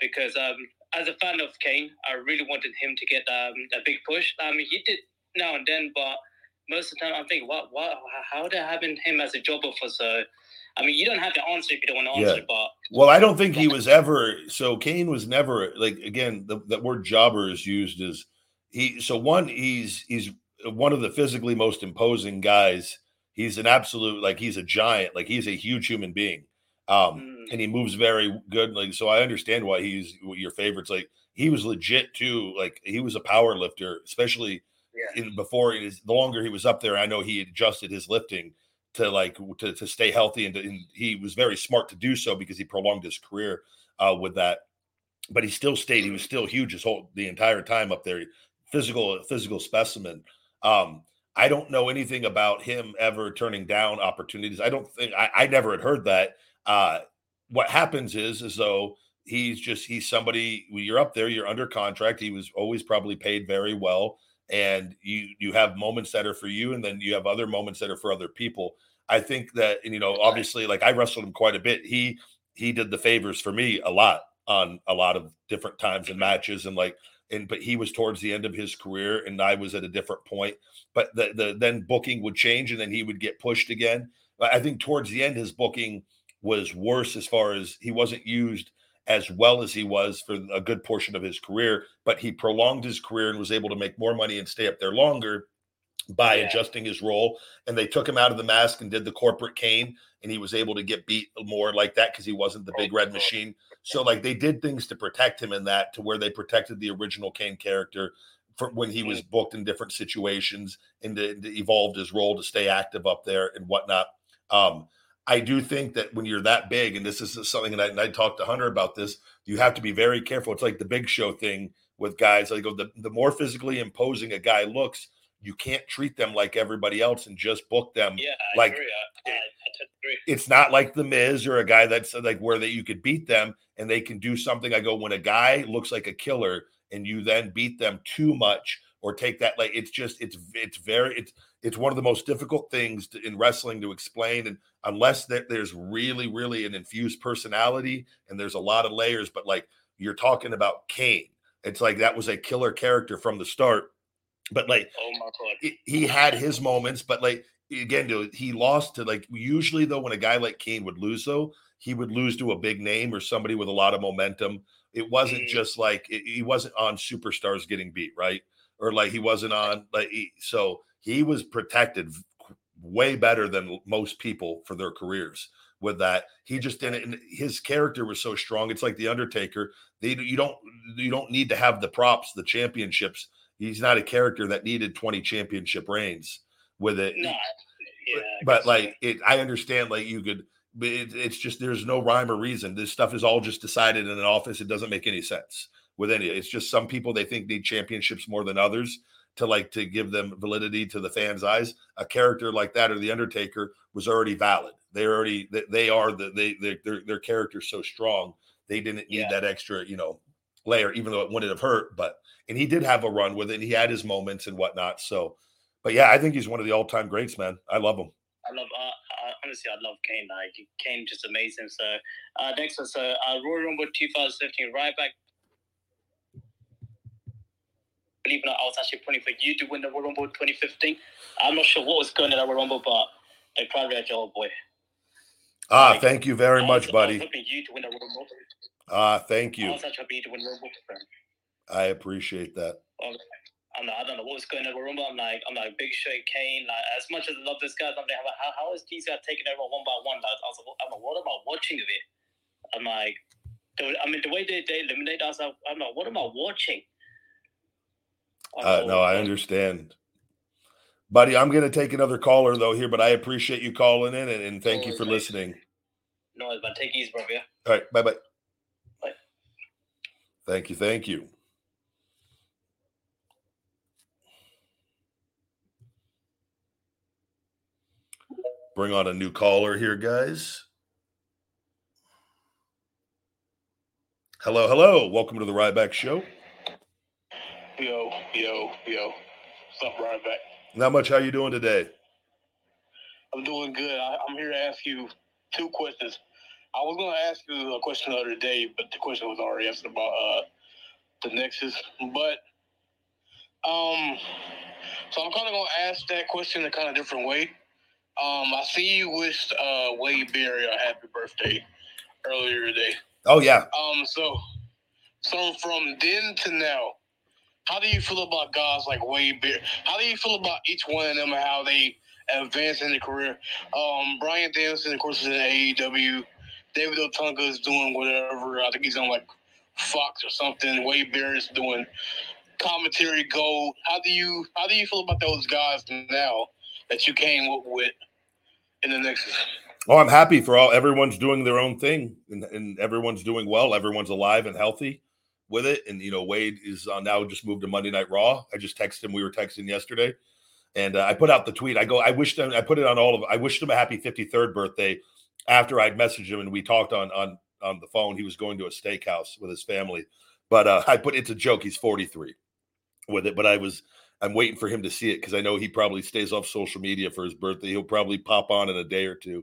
S4: because um, as a fan of Kane, I really wanted him to get um, a big push. I mean, he did now and then, but most of the time, I'm thinking, what, what, how they having him as a job offer? So, I mean, you don't have to answer if you don't want to
S1: Yeah.
S4: answer, but
S1: Well, I don't think he was ever. So Kane was never like again. The that word jobber is used as he. So one, he's he's one of the physically most imposing guys. He's an absolute like he's a giant. Like he's a huge human being. Um,
S4: Mm.
S1: and he moves very good. Like so, I understand why he's your favorites. Like he was legit too. Like he was a power lifter, especially
S4: yeah.
S1: in before his the longer he was up there, I know he adjusted his lifting to like to, to stay healthy and, to, and he was very smart to do so because he prolonged his career uh, with that. But he still stayed. He was still huge his whole the entire time up there. Physical physical specimen. Um, I don't know anything about him ever turning down opportunities. I don't think I, I never had heard that. Uh, what happens is is though he's just he's somebody you're up there, you're under contract. He was always probably paid very well and you you have moments that are for you and then you have other moments that are for other people. I think that and you know obviously like i wrestled him quite a bit. He he did the favors for me a lot on a lot of different times and mm-hmm. matches and like and but he was towards the end of his career and i was at a different point. But the, the then booking would change and then he would get pushed again. I think towards the end his booking was worse as far as he wasn't used as well as he was for a good portion of his career, but he prolonged his career and was able to make more money and stay up there longer by
S4: Yeah.
S1: adjusting his role. And they took him out of the mask and did the corporate Kane, and he was able to get beat more like that because he wasn't the big red machine. So, like, they did things to protect him in that to where they protected the original Kane character for when he was booked in different situations and to, to evolved his role to stay active up there and whatnot. Um, I do think that when you're that big, and this is something that I, and I talked to Hunter about this, you have to be very careful. It's like the big show thing with guys. I go, oh, the, the more physically imposing a guy looks, you can't treat them like everybody else and just book them.
S4: Yeah, I
S1: Like,
S4: agree. I, I agree.
S1: It's not like the Miz or a guy that's like where that you could beat them and they can do something. I go, when a guy looks like a killer and you then beat them too much or take that, like it's just it's it's very it's it's one of the most difficult things to, in wrestling to explain and unless that there's really really an infused personality and there's a lot of layers but like you're talking about Kane it's like that was a killer character from the start but like
S4: Oh my god.
S1: he- had his moments but like again dude, he lost to like usually though when a guy like Kane would lose though he would lose to a big name or somebody with a lot of momentum it wasn't
S4: Mm.
S1: just like it- he wasn't on superstars getting beat right or like he wasn't on like he, so he was protected way better than most people for their careers with that. He just didn't. His character was so strong. It's like the Undertaker. They you don't you don't need to have the props, the championships. He's not a character that needed 20 championship reigns with it.
S4: No, yeah,
S1: but like it, I understand. Like you could, but it, it's just there's no rhyme or reason. This stuff is all just decided in an office. It doesn't make any sense with any. It's just some people they think need championships more than others to like to give them validity to the fans' eyes. A character like that or the Undertaker was already valid. They already they are the they, they their their character's so strong they didn't need
S4: Yeah.
S1: that extra you know layer, even though it wouldn't have hurt. But and he did have a run with it. He had his moments and whatnot. So, but yeah, I think he's one of the all time greats, man. I love him.
S4: I love, uh, uh, honestly, I love Kane. Like Kane, just amazing. So uh, next one, so uh, Royal Rumble 2015, Ryback. Believe it or not, I was actually pulling for you to win the Royal Rumble 2015. I'm not sure what was going on in that Royal Rumble, but the crowd reacted, oh boy.
S1: Ah,
S4: Like,
S1: thank you very
S4: I
S1: much,
S4: was- I was
S1: buddy.
S4: hoping you to win the Royal Rumble.
S1: Ah, thank you.
S4: I was actually hoping you to win the Royal Rumble.
S1: I appreciate that.
S4: I'm I'm like, I don't know what was going on in the Rumble. I'm like, I'm like, Big Show, Kane. Like, as much as I love this guy, I'm like, how, how is these guys taking everyone one by one? Like, I was like, I'm like, what am I watching of it? I'm like, I mean, the way they, they eliminate us, I'm like, what am I watching?
S1: Uh, no, I understand. Buddy, I'm going to take another caller though here, but I appreciate you calling in and, and thank you for listening.
S4: No, but take it easy, bro. Yeah.
S1: All right, bye bye.
S4: Bye.
S1: Thank you, thank you. Bring on a new caller here, guys. Hello, hello. Welcome to the Ryback Show.
S5: Yo, yo, yo. What's up, Ryback?
S1: Not much. How you doing today?
S5: I'm doing good. I, I'm here to ask you two questions. I was going to ask you a question the other day, but the question was already answered about uh, the Nexus. But um, so I'm kind of going to ask that question in a kind of different way. Um, I see you wished uh, Wade Barrett a happy birthday earlier today.
S1: Oh yeah.
S5: Um, so, so from then to now, how do you feel about guys like Wade Barrett? How do you feel about each one of them and how they advance in their career? Um, Bryan Danielson, of course, is in AEW. David Otunga is doing whatever. I think he's on like Fox or something. Wade Barrett is doing commentary gold. How do you how do you feel about those guys now that you came up with in the next?
S1: Oh, I'm happy for all. Everyone's doing their own thing, and, and everyone's doing well. Everyone's alive and healthy with it. And you know, Wade is uh, now just moved to Monday Night Raw. I just texted him. We were texting yesterday, and uh, I put out the tweet. I go, I wished him. I put it on all of. I wished him a happy 53rd birthday after I'd messaged him and we talked on on on the phone. He was going to a steakhouse with his family, but uh, I put it's a joke. He's 43 with it, but I was. I'm waiting for him to see it because I know he probably stays off social media for his birthday. He'll probably pop on in a day or two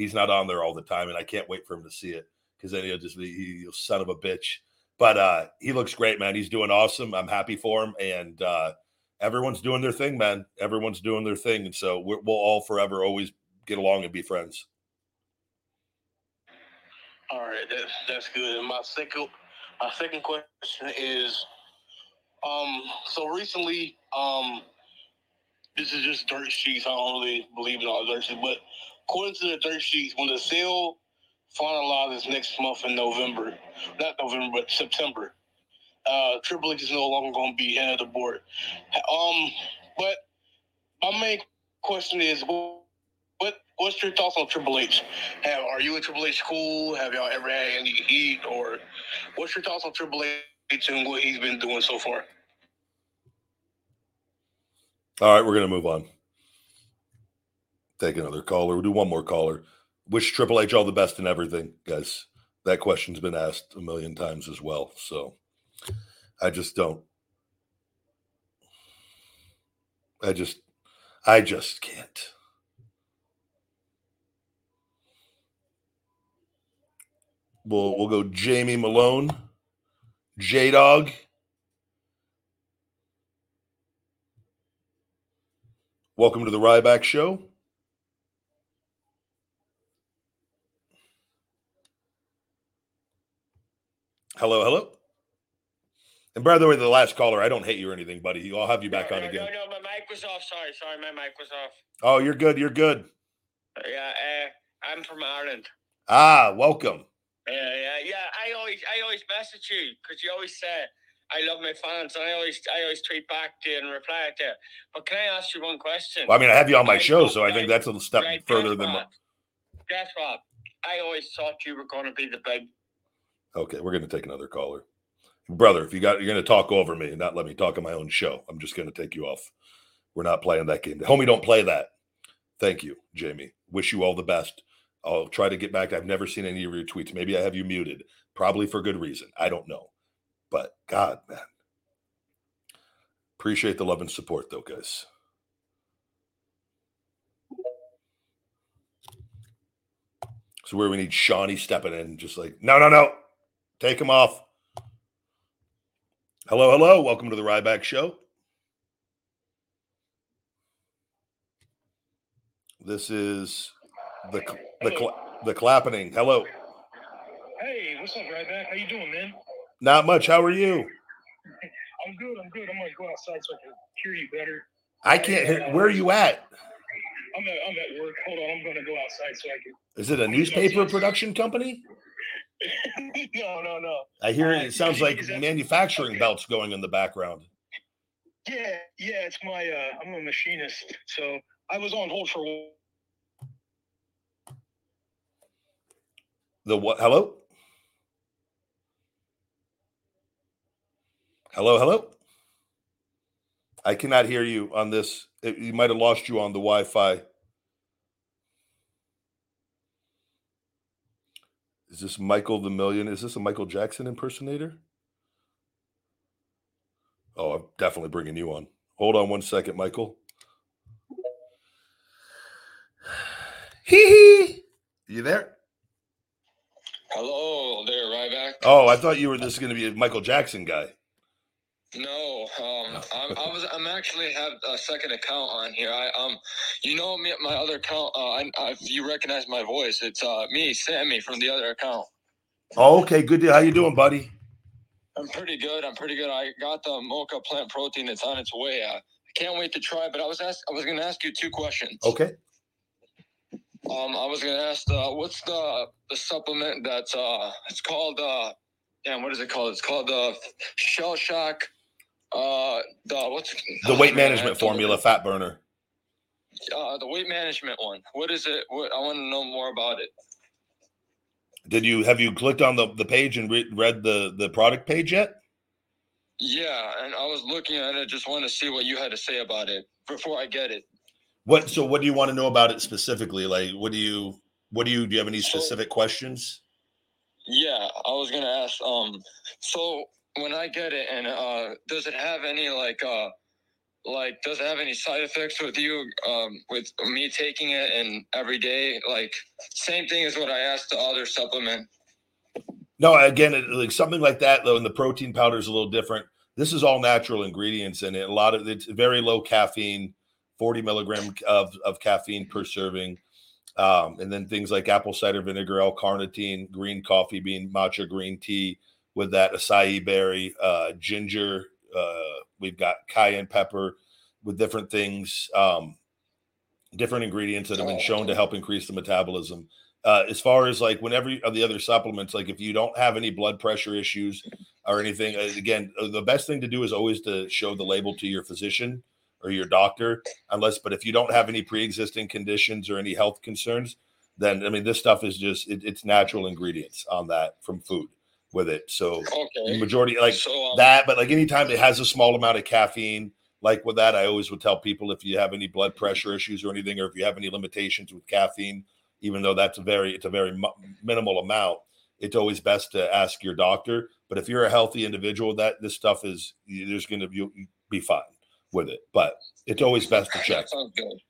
S1: he's not on there all the time, and I can't wait for him to see it because then he'll just be he, son of a bitch. But uh, he looks great, man. He's doing awesome. I'm happy for him, and uh, everyone's doing their thing, man. Everyone's doing their thing, and so we're, we'll all forever always get along and be friends.
S5: All right, that's that's good. And my second my second question is um so recently, um this is just dirt sheets. I don't really believe in all dirt sheets, but according to the dirt sheets, when the sale finalizes next month in November, not November, but September, uh Triple H is no longer gonna be head of the board. Um but my main question is what what's your thoughts on Triple H? Have are you a Triple H cool? Have y'all ever had any heat? Or what's your thoughts on Triple H and what he's been doing so far?
S1: All right, we're gonna move on. Take another caller. We'll do one more caller. Wish Triple H all the best in everything, guys. That question's been asked a million times as well. So I just don't. I just, I just can't. We'll we'll go Jamie Malone, J Dog. Welcome to the Ryback Show. Hello, hello. And by the way, the last caller, I don't hate you or anything, buddy. I'll have you back
S4: no,
S1: on
S4: no,
S1: again.
S4: No, no, my mic
S6: was off. Sorry, sorry, my mic was off.
S1: Oh, you're good. You're good.
S6: Yeah, uh, I'm from Ireland.
S1: Ah, welcome.
S6: Yeah, yeah, yeah. I always, I always message you because you always say I love my fans, and I always, I always tweet back to you and reply to you. But can I ask you one question?
S1: Well, I mean, I have you on my
S6: Right,
S1: show, so I think that's a little step
S6: right,
S1: further
S6: guess
S1: than.
S6: what? Guess what? I always thought you were going to be the big.
S1: Okay, we're going to take another caller, brother. If you got, you're going to talk over me and not let me talk on my own show. I'm just going to take you off. We're not playing that game. Homie, don't play that. Thank you, Jamie. Wish you all the best. I'll try to get back. I've never seen any of your tweets. Maybe I have you muted, probably for good reason. I don't know. But God, man. Appreciate the love and support, though, guys. So where we need Shawnee stepping in, just like, no, no, no. Take him off. Hello, hello. Welcome to the Ryback Show. This is the the cl- the clapping. Hello.
S7: Hey, what's up, Ryback? How you doing, man?
S1: Not much. How are you?
S7: I'm good. I'm good. I'm gonna go outside so I can hear you better.
S1: I can't hear. Where are you at?
S7: I'm at, I'm at work. Hold on. I'm gonna go outside so I can.
S1: Is it a newspaper production company?
S7: no, no, no.
S1: I hear
S7: Uh,
S1: it sounds like
S7: that-
S1: manufacturing
S7: okay.
S1: belts going in the background.
S7: Yeah, yeah. It's my. uh I'm a machinist, so I was on hold for. a
S1: The what? Hello? Hello, hello? I cannot hear you on this. It, you might have lost you on the Wi Is this Michael the Million? Is this a Michael Jackson impersonator? Oh, I'm definitely bringing you on. Hold on one second, Michael. Hee hee. You there?
S8: Hello there, Ryback.
S1: Oh, I thought you were this going to be a Michael Jackson guy.
S8: No, um, I'm, I was. I'm actually have a second account on here. I um, you know me, my other account. Uh, I, I, if you recognize my voice, it's uh me, Sammy from the other account.
S1: Oh, okay, good deal. How you doing, buddy?
S8: I'm pretty good. I'm pretty good. I got the mocha plant protein. It's on its way. Uh, I can't wait to try. But I was ask, I was going to ask you two questions.
S1: Okay.
S8: Um, I was going to ask, uh, what's the the supplement that's uh, it's called uh, damn, what is it called? It's called the Shell Shock. Uh, the what's
S1: The weight
S8: man,
S1: management formula, fat burner.
S8: Uh, the weight management one. What is it? What I want to know more about it.
S1: Did you have you clicked on the, the page and re- read the the product page yet?
S8: Yeah, and I was looking at it. Just wanted to see what you had to say about it before I get it.
S1: What so what do you want to know about it specifically? Like what do you what do you do you have any
S8: So-
S1: specific questions?
S8: Yeah, I was gonna ask. Um, so when I get it, and uh, does it have any like uh, like does it have any side effects with you? Um, with me taking it and every day, like same thing as what I asked the other supplement.
S1: No, again, it, like something like that though, and the protein powder is a little different. This is all natural ingredients in it. A lot of it's very low caffeine, 40 milligram of, of caffeine per serving. Um, and then things like apple cider vinegar, L-carnitine, green coffee bean, matcha green tea with that acai berry, uh, ginger. Uh, we've got cayenne pepper with different things, um, different ingredients that have been shown to help increase the metabolism. Uh, as far as like whenever you, of the other supplements, like if you don't have any blood pressure issues or anything, uh, again, uh, the best thing to do is always to show the label to your physician or your doctor, unless, but if you don't have any pre-existing conditions or any health concerns, then I mean, this stuff is just it, it's natural ingredients on that from food with it. So
S8: Okay.
S1: majority like
S8: so um,
S1: that, but like anytime it has a small amount of caffeine, like with that, I always would tell people if you have any blood pressure issues or anything, or if you have any limitations with caffeine, even though that's a very it's a very mu- minimal amount, it's always best to ask your doctor. But if you're a healthy individual, that this stuff is there's going to be be fine with it. But it's always best to check.
S8: That sounds good.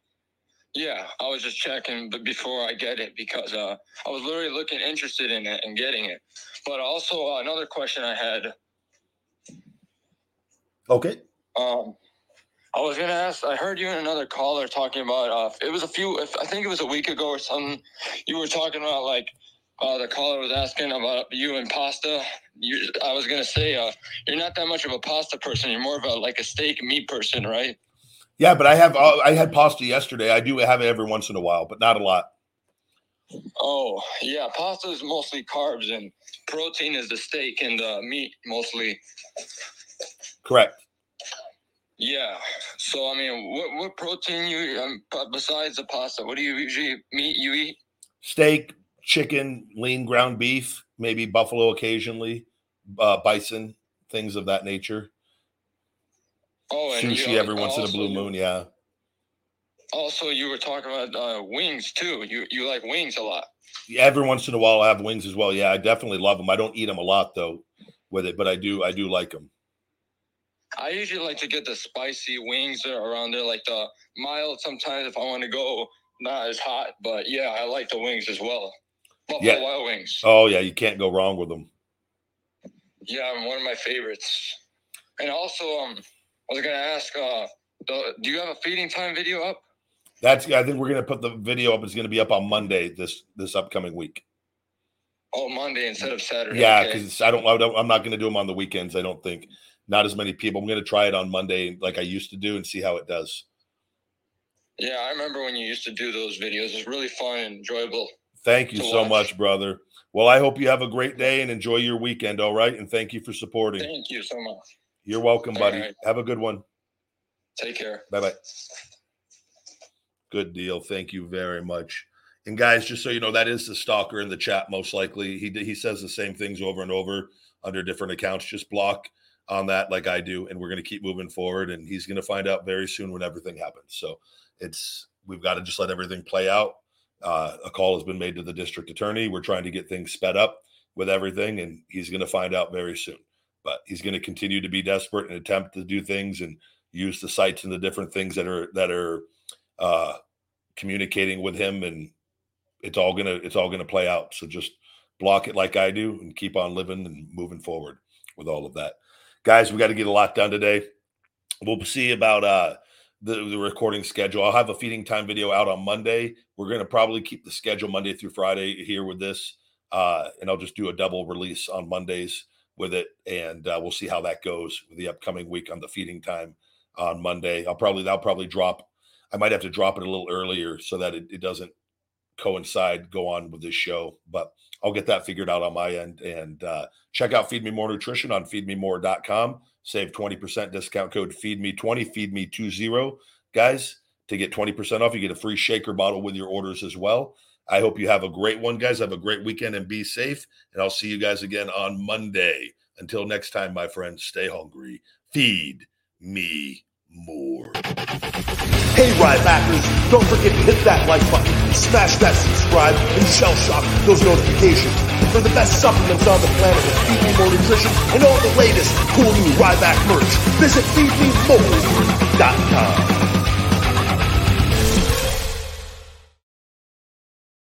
S8: Yeah, I was just checking, but before I get it, because uh, I was literally looking interested in it and getting it. But also uh, another question I had.
S1: Okay.
S8: Um, I was gonna ask. I heard you and another caller talking about. Uh, it was a few. If, I think it was a week ago or something. You were talking about like. Uh, the caller was asking about you and pasta. You, I was gonna say, uh, you're not that much of a pasta person. You're more of a like a steak meat person, right?
S1: Yeah, but I have uh, I had pasta yesterday. I do have it every once in a while, but not a lot.
S8: Oh yeah, pasta is mostly carbs and protein is the steak and the meat mostly.
S1: Correct.
S8: Yeah. So I mean, what what protein you um, besides the pasta? What do you usually meat you eat?
S1: Steak, chicken, lean ground beef, maybe buffalo occasionally, uh, bison, things of that nature.
S8: Oh, and
S1: Sushi
S8: you-
S1: every once in a blue moon. Yeah.
S8: Also, you were talking about uh, wings too. You you like wings a lot.
S1: Yeah, every once in a while I have wings as well. Yeah, I definitely love them. I don't eat them a lot though with it, but I do I do like them.
S8: I usually like to get the spicy wings around there, like the mild. Sometimes if I want to go not as hot, but yeah, I like the wings as well. Buffalo
S1: Yeah.
S8: Wild Wings.
S1: Oh yeah, you can't go wrong with them.
S8: Yeah, one of my favorites. And also, um, was gonna ask, uh, the, do you have a feeding time video up?
S1: That's I think we're gonna put the video up. It's gonna be up on Monday this this upcoming week.
S8: Oh, Monday instead of Saturday.
S1: Yeah,
S8: okay.
S1: because I don't, I don't I'm not gonna do them on the weekends. I don't think not as many people. I'm gonna try it on Monday like I used to do and see how it does.
S8: Yeah, I remember when you used to do those videos. It's really fun and enjoyable.
S1: Thank you so
S8: watch.
S1: much, brother. Well, I hope you have a great day and enjoy your weekend. All right, and thank you for supporting.
S8: Thank you so much.
S1: You're welcome, buddy.
S8: right.
S1: Have a good one.
S8: Take care.
S1: Bye bye. Good deal. Thank you very much. And guys, just so you know, that is the stalker in the chat. Most likely, he he says the same things over and over under different accounts. Just block on that, like I do, and we're going to keep moving forward. And he's going to find out very soon when everything happens. So it's we've got to just let everything play out. Uh, a call has been made to the district attorney. We're trying to get things sped up with everything, and he's going to find out very soon. But he's going to continue to be desperate and attempt to do things and use the sites and the different things that are that are uh, communicating with him, and it's all gonna it's all gonna play out. So just block it like I do and keep on living and moving forward with all of that, guys. We got to get a lot done today. We'll see about uh, the the recording schedule. I'll have a feeding time video out on Monday. We're gonna probably keep the schedule Monday through Friday here with this, uh, and I'll just do a double release on Mondays with it, and uh, we'll see how that goes the upcoming week on the feeding time on Monday. I'll probably that'll probably drop. I might have to drop it a little earlier so that it, it doesn't coincide go on with this show, but I'll get that figured out on my end. And uh, check out Feed Me More Nutrition on feedmemore.com. Save 20% discount code Feed Me 20 Feed Me 20 Guys, to get 20% off, you get a free shaker bottle with your orders as well. I hope you have a great one, guys. Have a great weekend and be safe. And I'll see you guys again on Monday. Until next time, my friends, stay hungry. Feed me more.
S9: Hey, Rybackers, don't forget to hit that like button, smash that subscribe, and shell shock those notifications for the best supplements on the planet with Feed Me More Nutrition and all the latest cool new Ryback merch. Visit feedmemore.com.